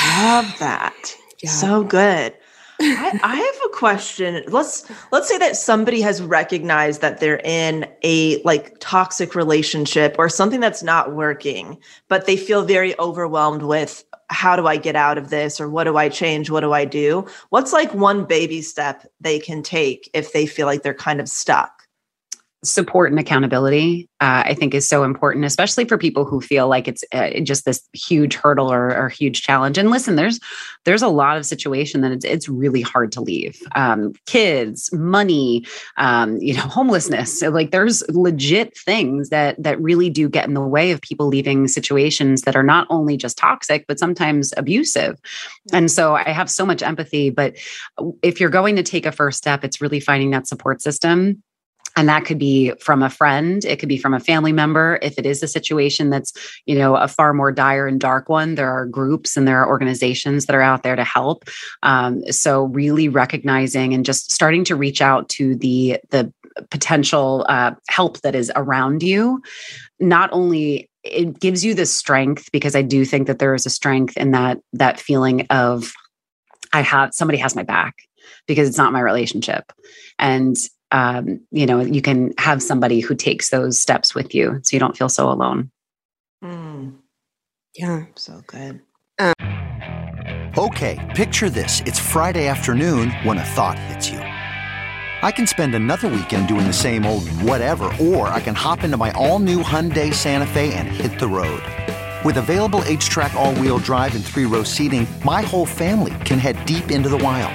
Love that. So good. I, I have a question. Let's let's say that somebody has recognized that they're in a like toxic relationship or something that's not working, but they feel very overwhelmed with how do I get out of this or what do I change? What do I do? What's like one baby step they can take if they feel like they're kind of stuck? Support and accountability uh, i think is so important especially for people who feel like it's uh, just this huge hurdle or, or huge challenge. And listen there's there's a lot of situation that it's, it's really hard to leave. Um, kids money um, you know homelessness. So like there's legit things that that really do get in the way of people leaving situations that are not only just toxic but sometimes abusive. And so i have so much empathy but if you're going to take a first step it's really finding that support system and that could be from a friend it could be from a family member. If it is a situation that's you know a far more dire and dark one there are groups and there are organizations that are out there to help. Um, so really recognizing and just starting to reach out to the the potential uh, help that is around you. Not only it gives you the strength because i do think that there is a strength in that that feeling of i have somebody has my back because it's not my relationship. And um, you know you can have somebody who takes those steps with you so you don't feel so alone Mm, Yeah. so good. Okay, picture this. It's Friday afternoon when a thought hits you. I can spend another weekend doing the same old whatever, or I can hop into my all new Hyundai Santa Fe and hit the road. With available H track, all wheel drive, and three row seating, my whole family can head deep into the wild.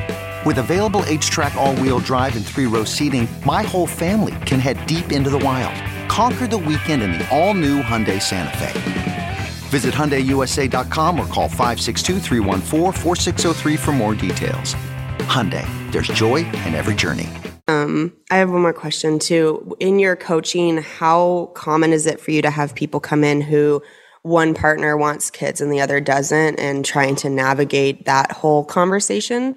With available H-Track all-wheel drive and three-row seating, my whole family can head deep into the wild. Conquer the weekend in the all-new Hyundai Santa Fe. Visit HyundaiUSA.com or call 562-314-4603 for more details. Hyundai, there's joy in every journey. Um, I have one more question too. In your coaching, how common is it for you to have people come in who one partner wants kids and the other doesn't, and trying to navigate that whole conversation?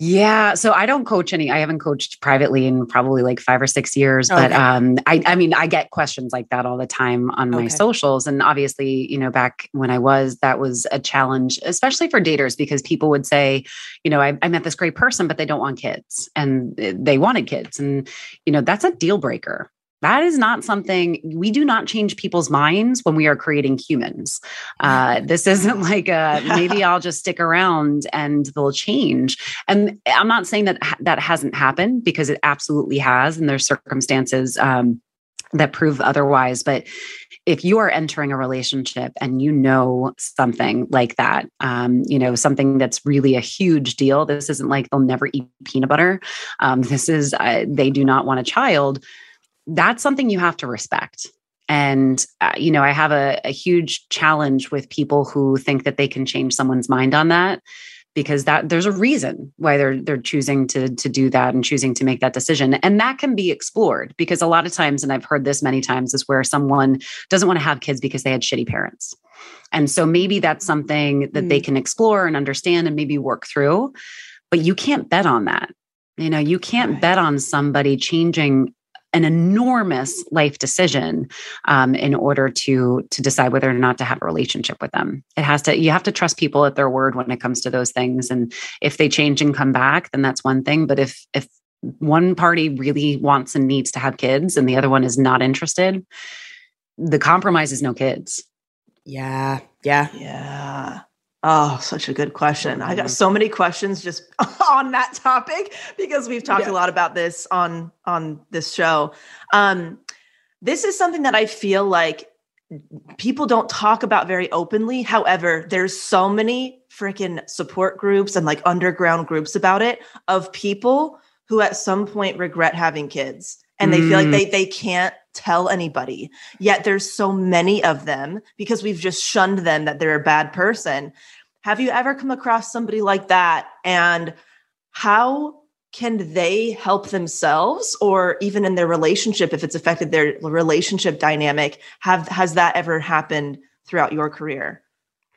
Yeah. So I don't coach any, I haven't coached privately in probably like five or six years. But um I I mean I get questions like that all the time on my Okay. socials. And obviously, you know, back when I was, that was a challenge, especially for daters, because people would say, you know, I, I met this great person, but they don't want kids. And uh, they wanted kids. And, you know, that's a deal breaker. That is not something we do not change people's minds when we are creating humans. Uh, this isn't like a maybe I'll just stick around and they'll change. And I'm not saying that that hasn't happened because it absolutely has, and there's circumstances um, that prove otherwise. But if you are entering a relationship and you know something like that, um, you know something that's really a huge deal. This isn't like they'll never eat peanut butter. Um, this is uh, they do not want a child. That's something you have to respect. And, uh, you know, I have a, a huge challenge with people who think that they can change someone's mind on that because that there's a reason why they're they're choosing to to do that and choosing to make that decision and that can be explored because a lot of times and I've heard this many times is where someone doesn't want to have kids because they had shitty parents. And so maybe that's something that they can explore and understand and maybe work through, but you can't bet on that. You know, you can't bet on somebody changing an enormous life decision um, in order to to decide whether or not to have a relationship with them. It has to you have to trust people at their word when it comes to those things. And if they change and come back, then that's one thing. But if if one party really wants and needs to have kids and the other one is not interested, the compromise is no kids. Yeah, yeah. Yeah. Oh, such a good question. I got so many questions just on that topic because we've talked Yeah. a lot about this on on this show. Um this is something that I feel like people don't talk about very openly. However, there's so many freaking support groups and like underground groups about it of people who at some point regret having kids and they feel like Mm. they they can't tell anybody. Yet there's so many of them because we've just shunned them that they're a bad person. Have you ever come across somebody like that and how can they help themselves or even in their relationship if it's affected their relationship dynamic have has that ever happened throughout your career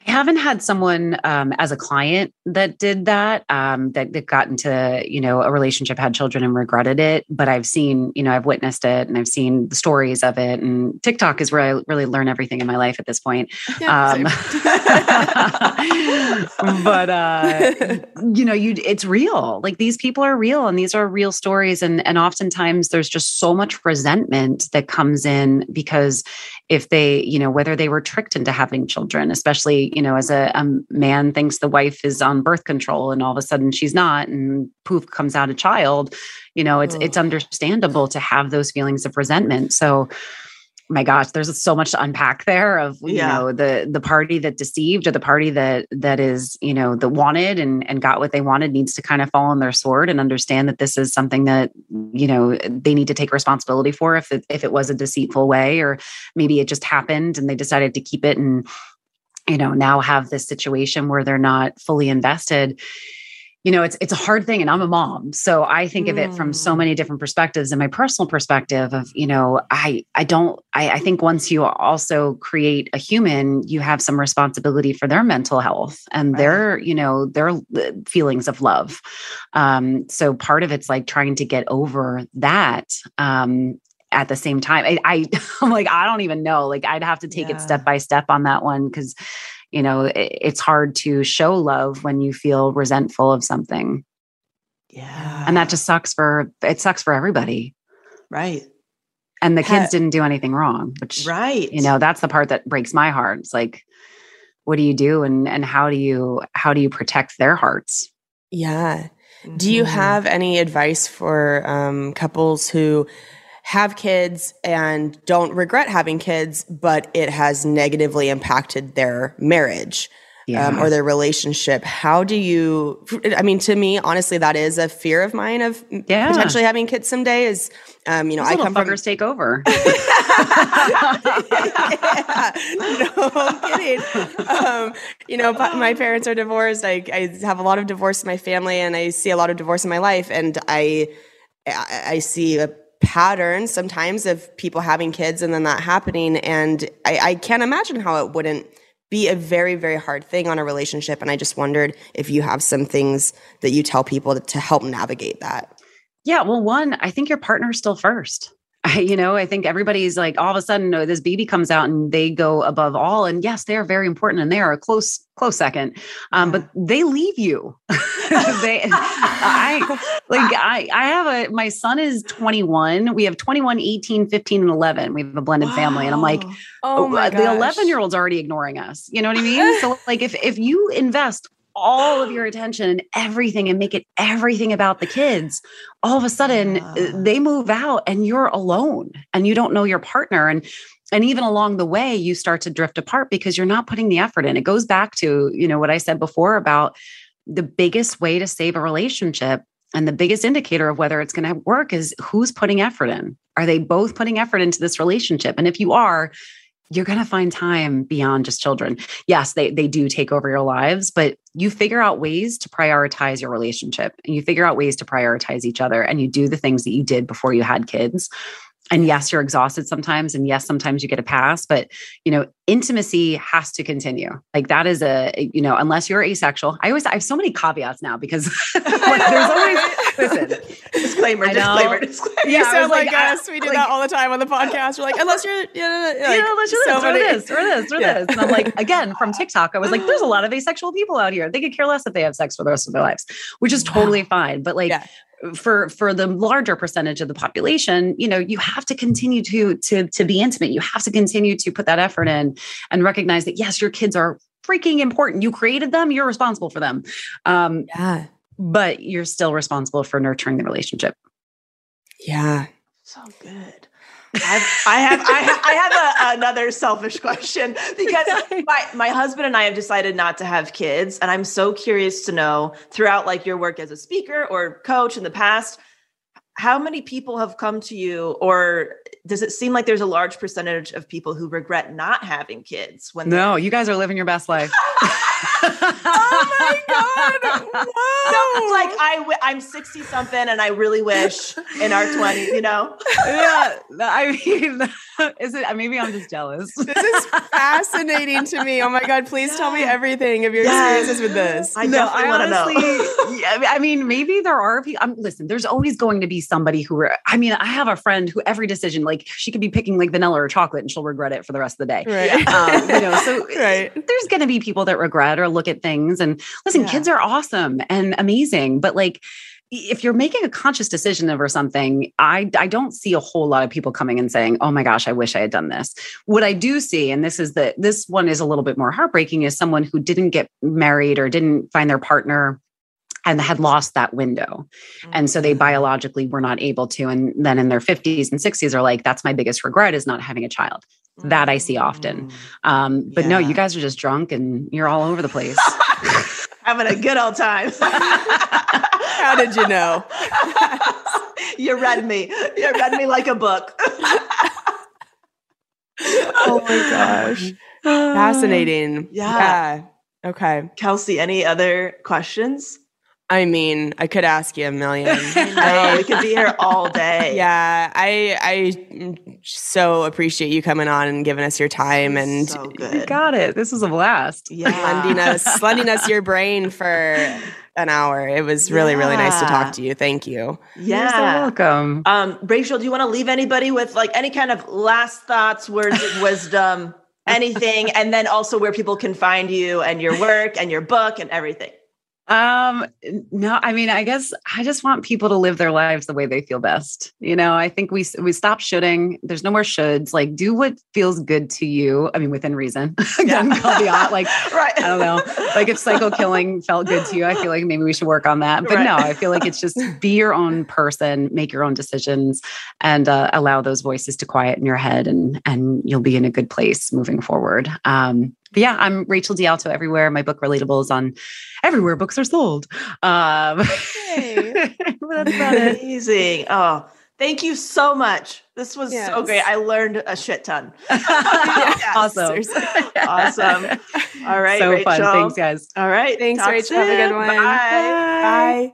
I haven't had someone um, as a client that did that, um, that, that got into, you know, a relationship, had children and regretted it. But I've seen, you know, I've witnessed it and I've seen the stories of it. And TikTok is where I really learn everything in my life at this point. Um, but uh you know you it's real like these people are real and these are real stories and and oftentimes there's just so much resentment that comes in because if they you know whether they were tricked into having children especially you know as a, a man thinks the wife is on birth control and all of a sudden she's not and poof comes out a child you know it's it's mm. understandable to have those feelings of resentment so my gosh, there's so much to unpack there of you Yeah. know the the party that deceived or the party that that is you know that wanted and and got what they wanted needs to kind of fall on their sword and understand that this is something that you know they need to take responsibility for if it, if it was a deceitful way or maybe it just happened and they decided to keep it and you know now have this situation where they're not fully invested you know it's it's a hard thing and i'm a mom so i think of it from so Mm. many different perspectives and my personal perspective of you know i i don't I, I think once you also create a human you have some responsibility for their mental health and Right. their you know their uh, feelings of love um so part of it's like trying to get over that um at the same time i, I i'm like i don't even know like i'd have to take Yeah. it step by step on that one because you know it, it's hard to show love when you feel resentful of something Yeah. and that just sucks for it sucks for everybody right. and the kids Ha- didn't do anything wrong which Right. you know that's the part that breaks my heart it's like what do you do and and how do you how do you protect their hearts Yeah. Do you Mhm. have any advice for um, couples who have kids and don't regret having kids, but it has negatively impacted their marriage um, or their relationship? How do you? I mean, to me, honestly, that is a fear of mine of Yeah. potentially having kids someday. Is um, you know, Those I come from fuckers take over yeah. No, I'm kidding. Um, you know, my parents are divorced. I, I have a lot of divorce in my family, and I see a lot of divorce in my life, and I I, I see a pattern sometimes of people having kids and then that happening, and I, I can't imagine how it wouldn't be a very very hard thing on a relationship. And I just wondered if you have some things that you tell people to help navigate that. Yeah, well, one, I think your partner's still first. I, you know, I think everybody's like all of a sudden oh, this baby comes out and they go above all. And yes, they are very important and they are a close, close second. Um, but they leave you. they, I like, I, I have a, my son is 21. We have 21, 18, 15, and 11. We have a blended family. And I'm like, Wow. Oh my the 11 year old's already ignoring us. You know what I mean? so like if if you invest all of your attention and everything and make it everything about the kids, all of a sudden uh, Yeah. they move out and you're alone and you don't know your partner and and even along the way you start to drift apart because you're not putting the effort in. It goes back to, you know, what I said before about the biggest way to save a relationship and the biggest indicator of whether it's going to work is who's putting effort in. Are they both putting effort into this relationship? And if you are, you're going to find time beyond just children. Yes, they they do take over your lives, but you figure out ways to prioritize your relationship and you figure out ways to prioritize each other and you do the things that you did before you had kids. And yes, you're exhausted sometimes and yes, sometimes you get a pass, but you know, intimacy has to continue. Like that is a, you know, unless you're asexual. I always I have so many caveats now because like, there's always listen, disclaimer, disclaimer, disclaimer. You Yeah, sound like, like, I- us. We do like- that all the time on the podcast. We're like, unless you're, yeah, like, you know, let's do so this, or this, or this, or Yeah. this. And I'm like, again, from TikTok, I was like, there's a lot of asexual people out here. They could care less if they have sex for the rest of their lives, which is totally fine. But like Yeah. for for the larger percentage of the population, you know, you have to continue to to to be intimate. You have to continue to put that effort in and recognize that yes, your kids are freaking important. You created them, you're responsible for them. Um, Yeah. but you're still responsible for nurturing the relationship. Yeah. So good. I've, I have I have I have a, another selfish question because my my husband and I have decided not to have kids, and I'm so curious to know throughout like your work as a speaker or coach in the past, how many people have come to you, or does it seem like there's a large percentage of people who regret not having kids when they're- No, you guys are living your best life. Oh my God. Whoa. No, it's like I w- I'm 60 something and I really wish in our 20s, you know? yeah, I mean, is it? Maybe I'm just jealous. This is fascinating to me. Oh my God. Please tell me everything of your Yes. experiences with this. I definitely want to know. yeah, I mean, maybe there are people. I'm um, listen. There's always going to be somebody who. re- I mean, I have a friend who every decision, like she could be picking like vanilla or chocolate, and she'll regret it for the rest of the day. Right. Um, you know, so Right. there's going to be people that regret or look at things. And listen, Yeah. kids are awesome and amazing, but like. If you're making a conscious decision over something, I, I don't see a whole lot of people coming and saying, "Oh my gosh, I wish I had done this." What I do see, and this is the this one is a little bit more heartbreaking, is someone who didn't get married or didn't find their partner and had lost that window. And so they biologically were not able to. And then in their 50s and 60s are like, that's my biggest regret is not having a child. That I see often. Um, but no, you guys are just drunk and you're all over the place. Having a good old time. How did you know? you read me. You read me like a book. Oh my gosh. Fascinating. Yeah. Yeah. Okay. Kelsey, any other questions? I mean, I could ask you a million. I know, we could be here all day. Yeah, I I so appreciate you coming on and giving us your time and so you good. got it. This was a blast. Yeah. lending us lending us your brain for an hour. It was really really nice to talk to you. Thank you. You're so Yeah. welcome. Um, Rachel, do you want to leave anybody with like any kind of last thoughts, words of wisdom, anything, and then also where people can find you and your work and your book and everything? Um, no, I mean, I guess I just want people to live their lives the way they feel best. You know, I think we we stop shoulding. There's no more shoulds. Like, do what feels good to you. I mean, within reason. Again, caveat. Like, right. I don't know. Like, if psycho killing felt good to you, I feel like maybe we should work on that. But Right. no, I feel like it's just be your own person, make your own decisions, and uh, allow those voices to quiet in your head, and and you'll be in a good place moving forward. Um, but yeah, I'm Rachel DeAlto everywhere. My book Relatable is on everywhere books are sold. Um, that's. Amazing. Oh, thank you so much. This was so great. I learned a shit ton. Awesome. seriously. Awesome. All right, so Rachel. fun. Thanks, guys. All right. Thanks, talk Rachel. Have a good soon. one. Bye. Bye.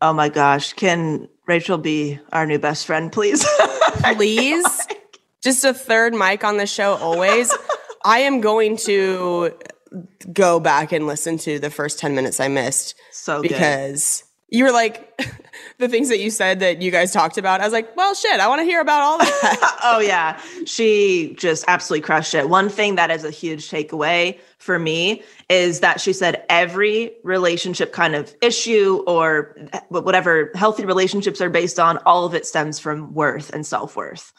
Oh my gosh. Can Rachel be our new best friend, please? Please. Just a third mic on the show always. I am going to go back and listen to the first 10 minutes I missed so good. because you were like the things that you said that you guys talked about. I was like, well, shit, I want to hear about all that. oh yeah she just absolutely crushed it one thing that is a huge takeaway for me is that she said every relationship kind of issue or whatever healthy relationships are based on all of it stems from worth and self-worth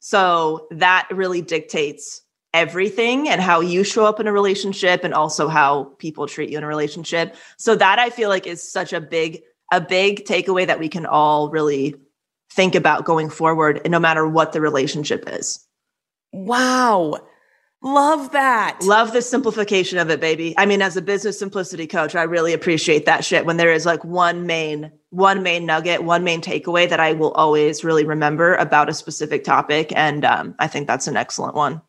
so that really dictates everything and how you show up in a relationship and also how people treat you in a relationship so that i feel like is such a big a big takeaway that we can all really think about going forward and no matter what the relationship is. wow. Love that. Love the simplification of it, baby. I mean, as a business simplicity coach, I really appreciate that shit when there is like one main, one main nugget, one main takeaway that I will always really remember about a specific topic. And um, I think that's an excellent one.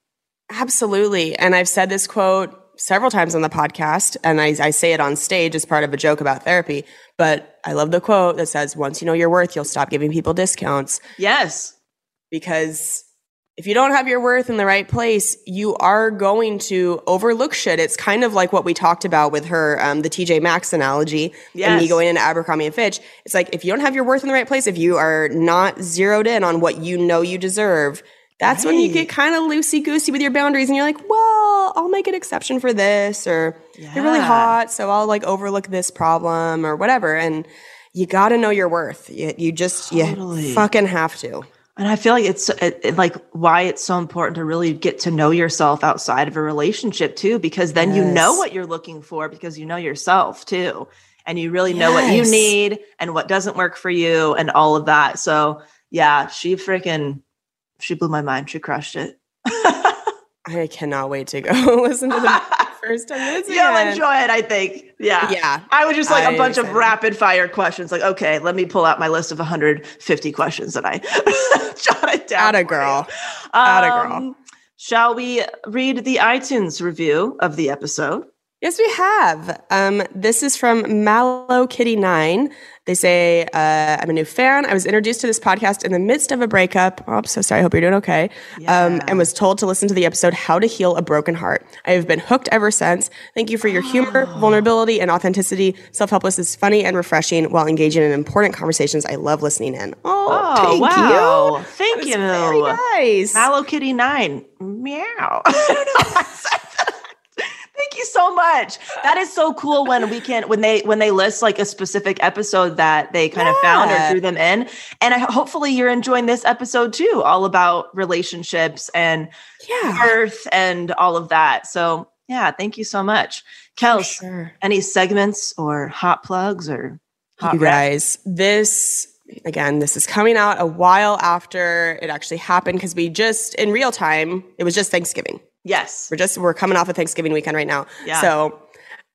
Absolutely. And I've said this quote several times on the podcast, and I, I say it on stage as part of a joke about therapy. But I love the quote that says, once you know your worth, you'll stop giving people discounts. Yes. Because if you don't have your worth in the right place, you are going to overlook shit. It's kind of like what we talked about with her, um, the TJ Maxx analogy, and me Yes. going into Abercrombie and Fitch. It's like if you don't have your worth in the right place, if you are not zeroed in on what you know you deserve, that's when you get kind of loosey goosey with your boundaries, and you're like, well, I'll make an exception for this, or you're really hot, so I'll like overlook this problem or whatever. And you got to know your worth. You, you just Totally. you fucking have to. And I feel like it's it, like why it's so important to really get to know yourself outside of a relationship too, because then you know what you're looking for because you know yourself too. And you really know what you need and what doesn't work for you and all of that. So yeah, she freaking she blew my mind. She crushed it. I cannot wait to go listen to the first minutes. You'll enjoy it, I think. Yeah. Yeah. I was just like a I'm bunch of excited. rapid fire questions. Like, okay, let me pull out my list of 150 questions that I jotted down. Atta for girl. you. Atta girl. Um, Shall we read the iTunes review of the episode? Yes, we have. Um, this is from Mallow Kitty Nine. They say, uh, "I'm a new fan. I was introduced to this podcast in the midst of a breakup. Oh, I'm so sorry. I hope you're doing okay. Um, and was told to listen to the episode "How to Heal a Broken Heart." I have been hooked ever since. Thank you for your humor, vulnerability, and authenticity. Self helpless is funny and refreshing while engaging in important conversations. I love listening in. Oh, thank wow. you. Thank you. Very nice. Mallow Kitty 9. Meow. I don't know why I said that. Thank you so much. That is so cool when we can when they when they list like a specific episode that they kind of found or Yeah. threw them in. And I hopefully you're enjoying this episode too, all about relationships and yeah. birth and all of that. So Yeah, thank you so much. Kels, Sure. any segments or hot plugs or hot You guys, this again, this is coming out a while after it actually happened because we just in real time, it was just Thanksgiving. Yes. We're just we're coming off of Thanksgiving weekend right now. Yeah. So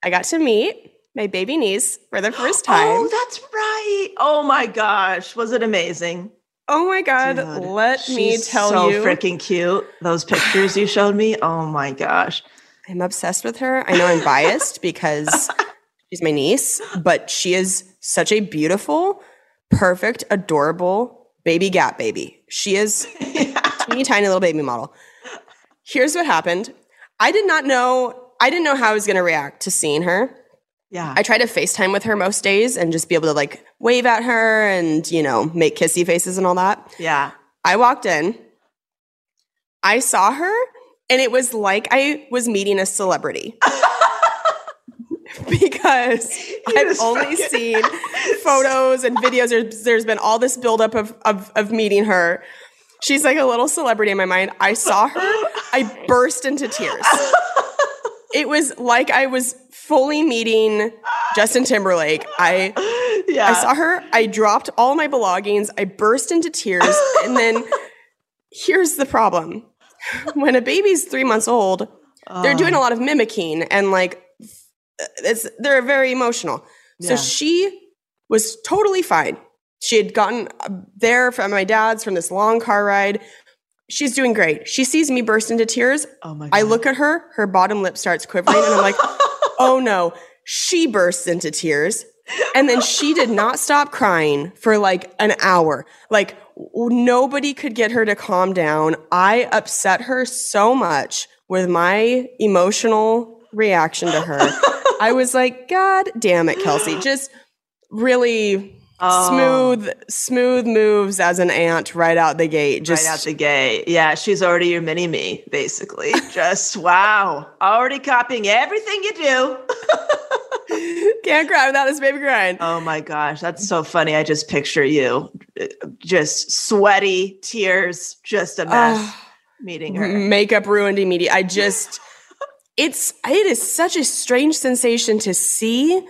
I got to meet my baby niece for the first oh, time. Oh, that's right. Oh my gosh. Was it amazing? Oh my god, Dude, let me tell so you. So freaking cute. Those pictures you showed me. Oh my gosh. I'm obsessed with her. I know I'm biased because she's my niece, but she is such a beautiful, perfect, adorable baby gap baby. She is teeny tiny little baby model. Here's what happened. I did not know I didn't know how I was going to react to seeing her. Yeah. I try to FaceTime with her most days and just be able to like wave at her and, you know, make kissy faces and all that. yeah. I walked in, I saw her, and it was like I was meeting a celebrity. because I've only seen photos and videos. There's, there's been all this buildup of, of, of meeting her. She's like a little celebrity in my mind. I saw her, I burst into tears. It was like I was fully meeting Justin Timberlake. I Yeah. I saw her. I dropped all my belongings. I burst into tears. and then here's the problem when a baby's three months old, they're doing a lot of mimicking and like it's, they're very emotional. Yeah. So she was totally fine. She had gotten there from my dad's from this long car ride. She's doing great. She sees me burst into tears. Oh my god. I look at her, her bottom lip starts quivering, and I'm like, oh no. She bursts into tears. And then she did not stop crying for like an hour. Like nobody could get her to calm down. I upset her so much with my emotional reaction to her. I was like, God damn it, Kelsey. Just really Oh. smooth, um, smooth moves as an aunt right out the gate. Just right out the gate. Yeah, she's already your mini me, basically. Just wow. Already copying everything you do. can't cry without this baby crying. Oh my gosh, that's so funny. I just picture you just sweaty, tears, just a mess ah, meeting her. makeup ruined immediately. I just it's it is such a strange sensation to see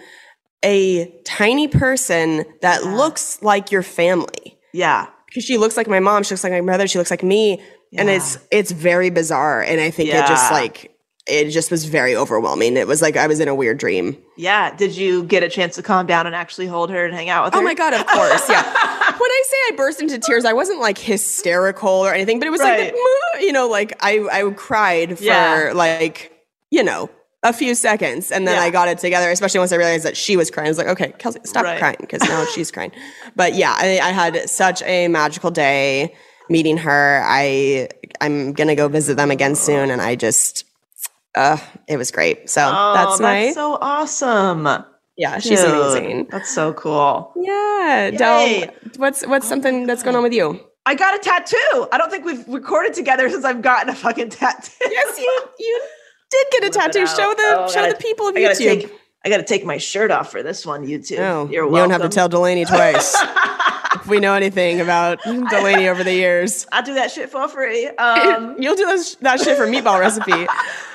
a tiny person that looks like your family. Yeah. Because she looks like my mom, she looks like my brother, she looks like me. And it's it's very bizarre. And I think it just like it just was very overwhelming. It was like I was in a weird dream. Yeah. Did you get a chance to calm down and actually hold her and hang out with oh her? Oh my god, of course. Yeah. when I say I burst into tears, I wasn't like hysterical or anything, but it was Right. like you know, like I I cried for Yeah. like, you know, a few seconds and then Yeah. I got it together, especially once I realized that she was crying. I was like, okay, Kelsey, stop Right. crying because now she's crying. But yeah, I, I had such a magical day meeting her. I I'm gonna go visit them again soon and I just uh it was great. So Oh, that's my so awesome. yeah, she's Dude, amazing. That's so cool. Yeah. Del, what's what's something that's going on with you? I got a tattoo. I don't think we've recorded together since I've gotten a fucking tattoo. Yes, you you did get a tattoo. Show the Oh, show gotta- the people of I gotta YouTube. take I gotta take my shirt off for this one, YouTube. oh, You're you don't have to tell Delanie twice. if we know anything about Delanie over the years, I'll do that shit for free. Um, you'll do those, that shit for meatball recipe.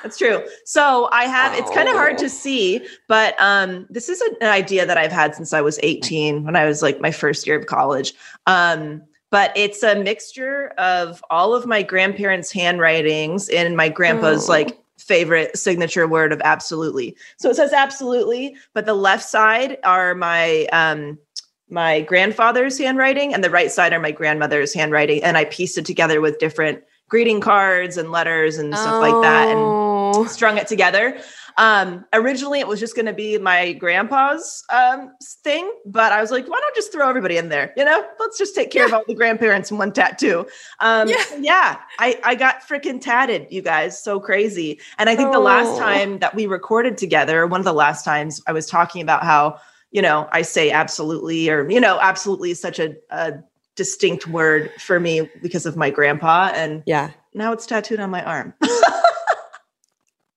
That's true. So I have it's kind of hard Oh. to see, but um this is an idea that I've had since I was 18 when I was like my first year of college. Um but it's a mixture of all of my grandparents' handwritings and my grandpa's Oh. like favorite signature word of absolutely. So it says absolutely, but the left side are my um my grandfather's handwriting and the right side are my grandmother's handwriting and I pieced it together with different greeting cards and letters and stuff like that and Oh. strung it together. Um, originally, it was just going to be my grandpa's um, thing, but I was like, why don't just throw everybody in there? You know, let's just take care of all the grandparents in one tattoo. Um, Yeah. yeah, I, I got freaking tatted, you guys, so crazy. And I think the last Oh. time that we recorded together, one of the last times, I was talking about how you know I say absolutely, or you know, absolutely is such a, a distinct word for me because of my grandpa, and Yeah. now it's tattooed on my arm.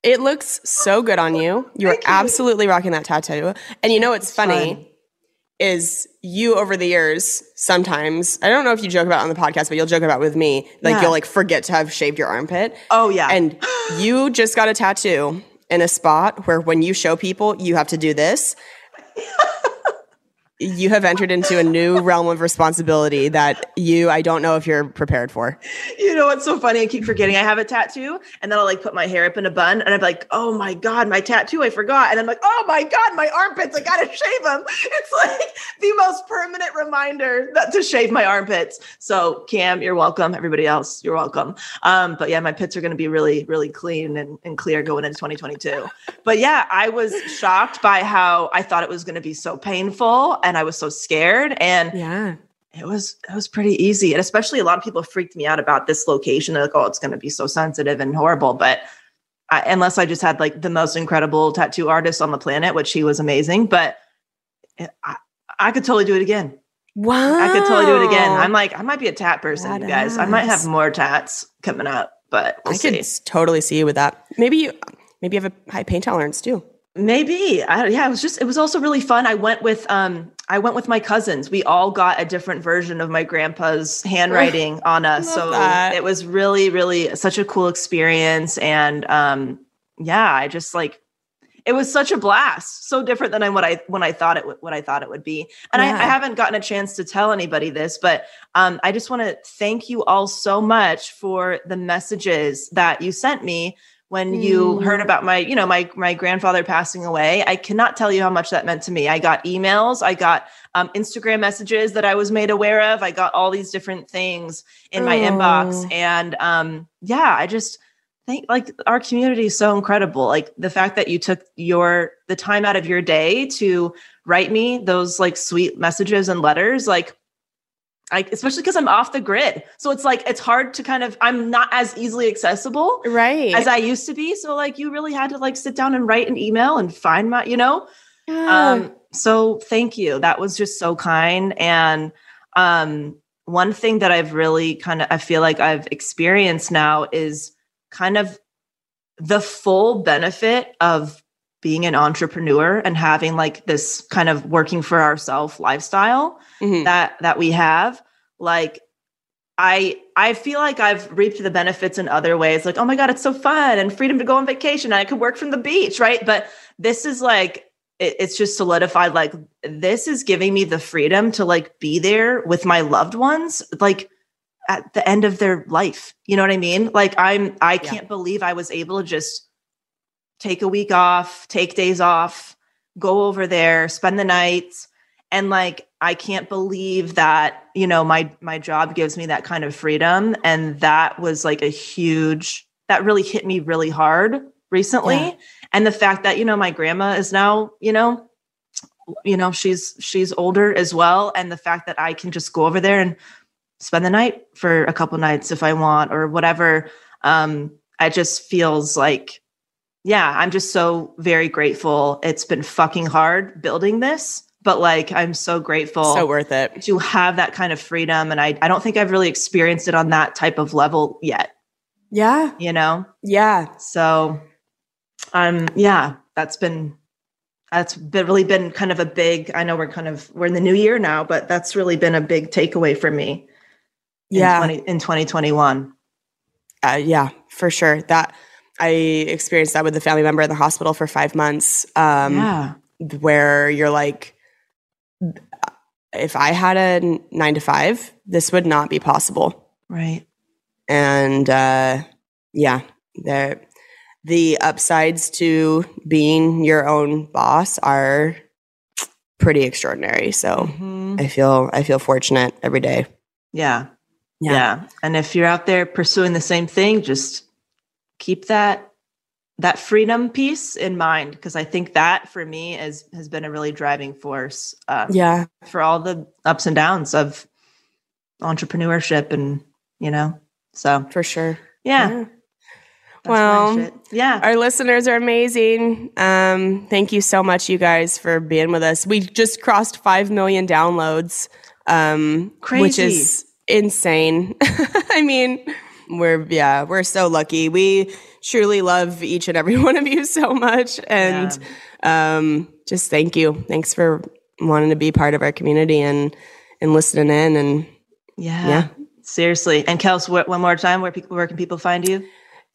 It looks so good on you. You are Thank you. absolutely rocking that tattoo. And you know what's It's funny fun. is you over the years sometimes I don't know if you joke about on the podcast, but you'll joke about it with me. Like Yeah. you'll like forget to have shaved your armpit. Oh yeah, And you just got a tattoo in a spot where when you show people you have to do this, you have entered into a new realm of responsibility that you I don't know if you're prepared for. You know what's so funny? I keep forgetting I have a tattoo, and then I'll like put my hair up in a bun, and I'm like, "Oh my god, my tattoo! I forgot." And I'm like, "Oh my god, my armpits! I gotta shave them." It's like the most permanent reminder that to shave my armpits. So Cam, you're welcome. Everybody else, you're welcome. Um, but yeah, my pits are gonna be really, really clean and, and clear going into 2022. But yeah, I was shocked by how I thought it was gonna be so painful, and I was so scared. And Yeah. it was it was pretty easy and especially a lot of people freaked me out about this location They're like oh it's going to be so sensitive and horrible but I, unless i just had like the most incredible tattoo artist on the planet which he was amazing but it- I, I could totally do it again Wow. i could totally do it again i'm like i might be a tat person you guys i might have more tats coming up but we'll I could see. s- totally see you with that. Maybe you maybe you have a high pain tolerance too. Maybe. I, yeah, it was just it was also really fun. I went with um I went with my cousins. We all got a different version of my grandpa's handwriting on us. So that. it was really really such a cool experience and um yeah, I just like it was such a blast. So different than I, what I when I thought it would what I thought it would be. And I, I haven't gotten a chance to tell anybody this, but um I just want to thank you all so much for the messages that you sent me when you Mm. heard about my you know my my grandfather passing away i cannot tell you how much that meant to me i got emails i got um, instagram messages that i was made aware of i got all these different things in my Oh. inbox and um yeah i just think like our community is so incredible like the fact that you took your the time out of your day to write me those like sweet messages and letters like like especially because i'm off the grid so it's like it's hard to kind of i'm not as easily accessible Right. as I used to be. So like you really had to like sit down and write an email and find my, you know? Yeah. Um, so thank you. That was just so kind. And um one thing that I've really kind of I feel like I've experienced now is kind of the full benefit of being an entrepreneur and having like this kind of working for ourselves lifestyle Mhm. that that we have like i i feel like i've reaped the benefits in other ways like oh my god it's so fun and freedom to go on vacation i could work from the beach right? But this is like it, it's just solidified like this is giving me the freedom to like be there with my loved ones like at the end of their life. You know what i mean? Like i'm i can't believe i was able to just take a week off take days off go over there spend the night and like i can't believe that you know my my job gives me that kind of freedom. And that was like a huge that really hit me really hard recently. Yeah. and the fact that you know my grandma is now you know you know she's she's older as well. And the fact that i can just go over there and spend the night for a couple nights if i want or whatever um it just feels like yeah i'm just so very grateful it's been fucking hard building this but like i'm so grateful so worth it. to have that kind of freedom and I, I don't think i've really experienced it on that type of level yet Yeah. you know Yeah. so um yeah that's been that's been really been kind of a big i know we're kind of we're in the new year now but that's really been a big takeaway for me in Yeah. 20, in 2021 Uh, yeah, for sure. That I experienced that with a family member in the hospital for five months. Um, yeah where you're like, if I had a nine to five, this would not be possible. right And uh, yeah, the the upsides to being your own boss are pretty extraordinary. So Mhm. I feel I feel fortunate every day. yeah Yeah. yeah and if you're out there pursuing the same thing just keep that that freedom piece in mind because i think that for me is has been a really driving force um, Yeah, for all the ups and downs of entrepreneurship and you know so for sure. yeah, Yeah. Well, yeah Our listeners are amazing. Um, thank you so much, you guys, for being with us. We just crossed 5 million downloads, um, which is insane. I mean, we're, yeah, we're so lucky. We truly love each and every one of you so much. And um, just thank you. Thanks for wanting to be part of our community and, and listening in. And yeah yeah. seriously and kels one more time where people where can people find you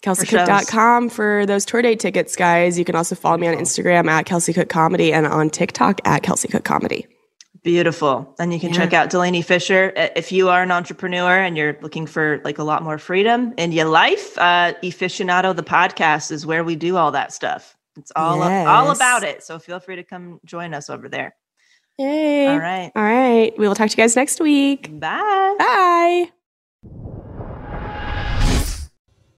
KelseyCook.com for those tour date tickets, guys. You can also follow me on Instagram at Kelsey Cook Comedy and on TikTok at Kelsey Cook Comedy. Beautiful. And you can check out Delanie Fischer. If you are an entrepreneur and you're looking for like a lot more freedom in your life, uh, Efficionado, the podcast is where we do all that stuff. It's all, all about it. So feel free to come join us over there. Yay. All right. All right. We will talk to you guys next week. Bye. Bye.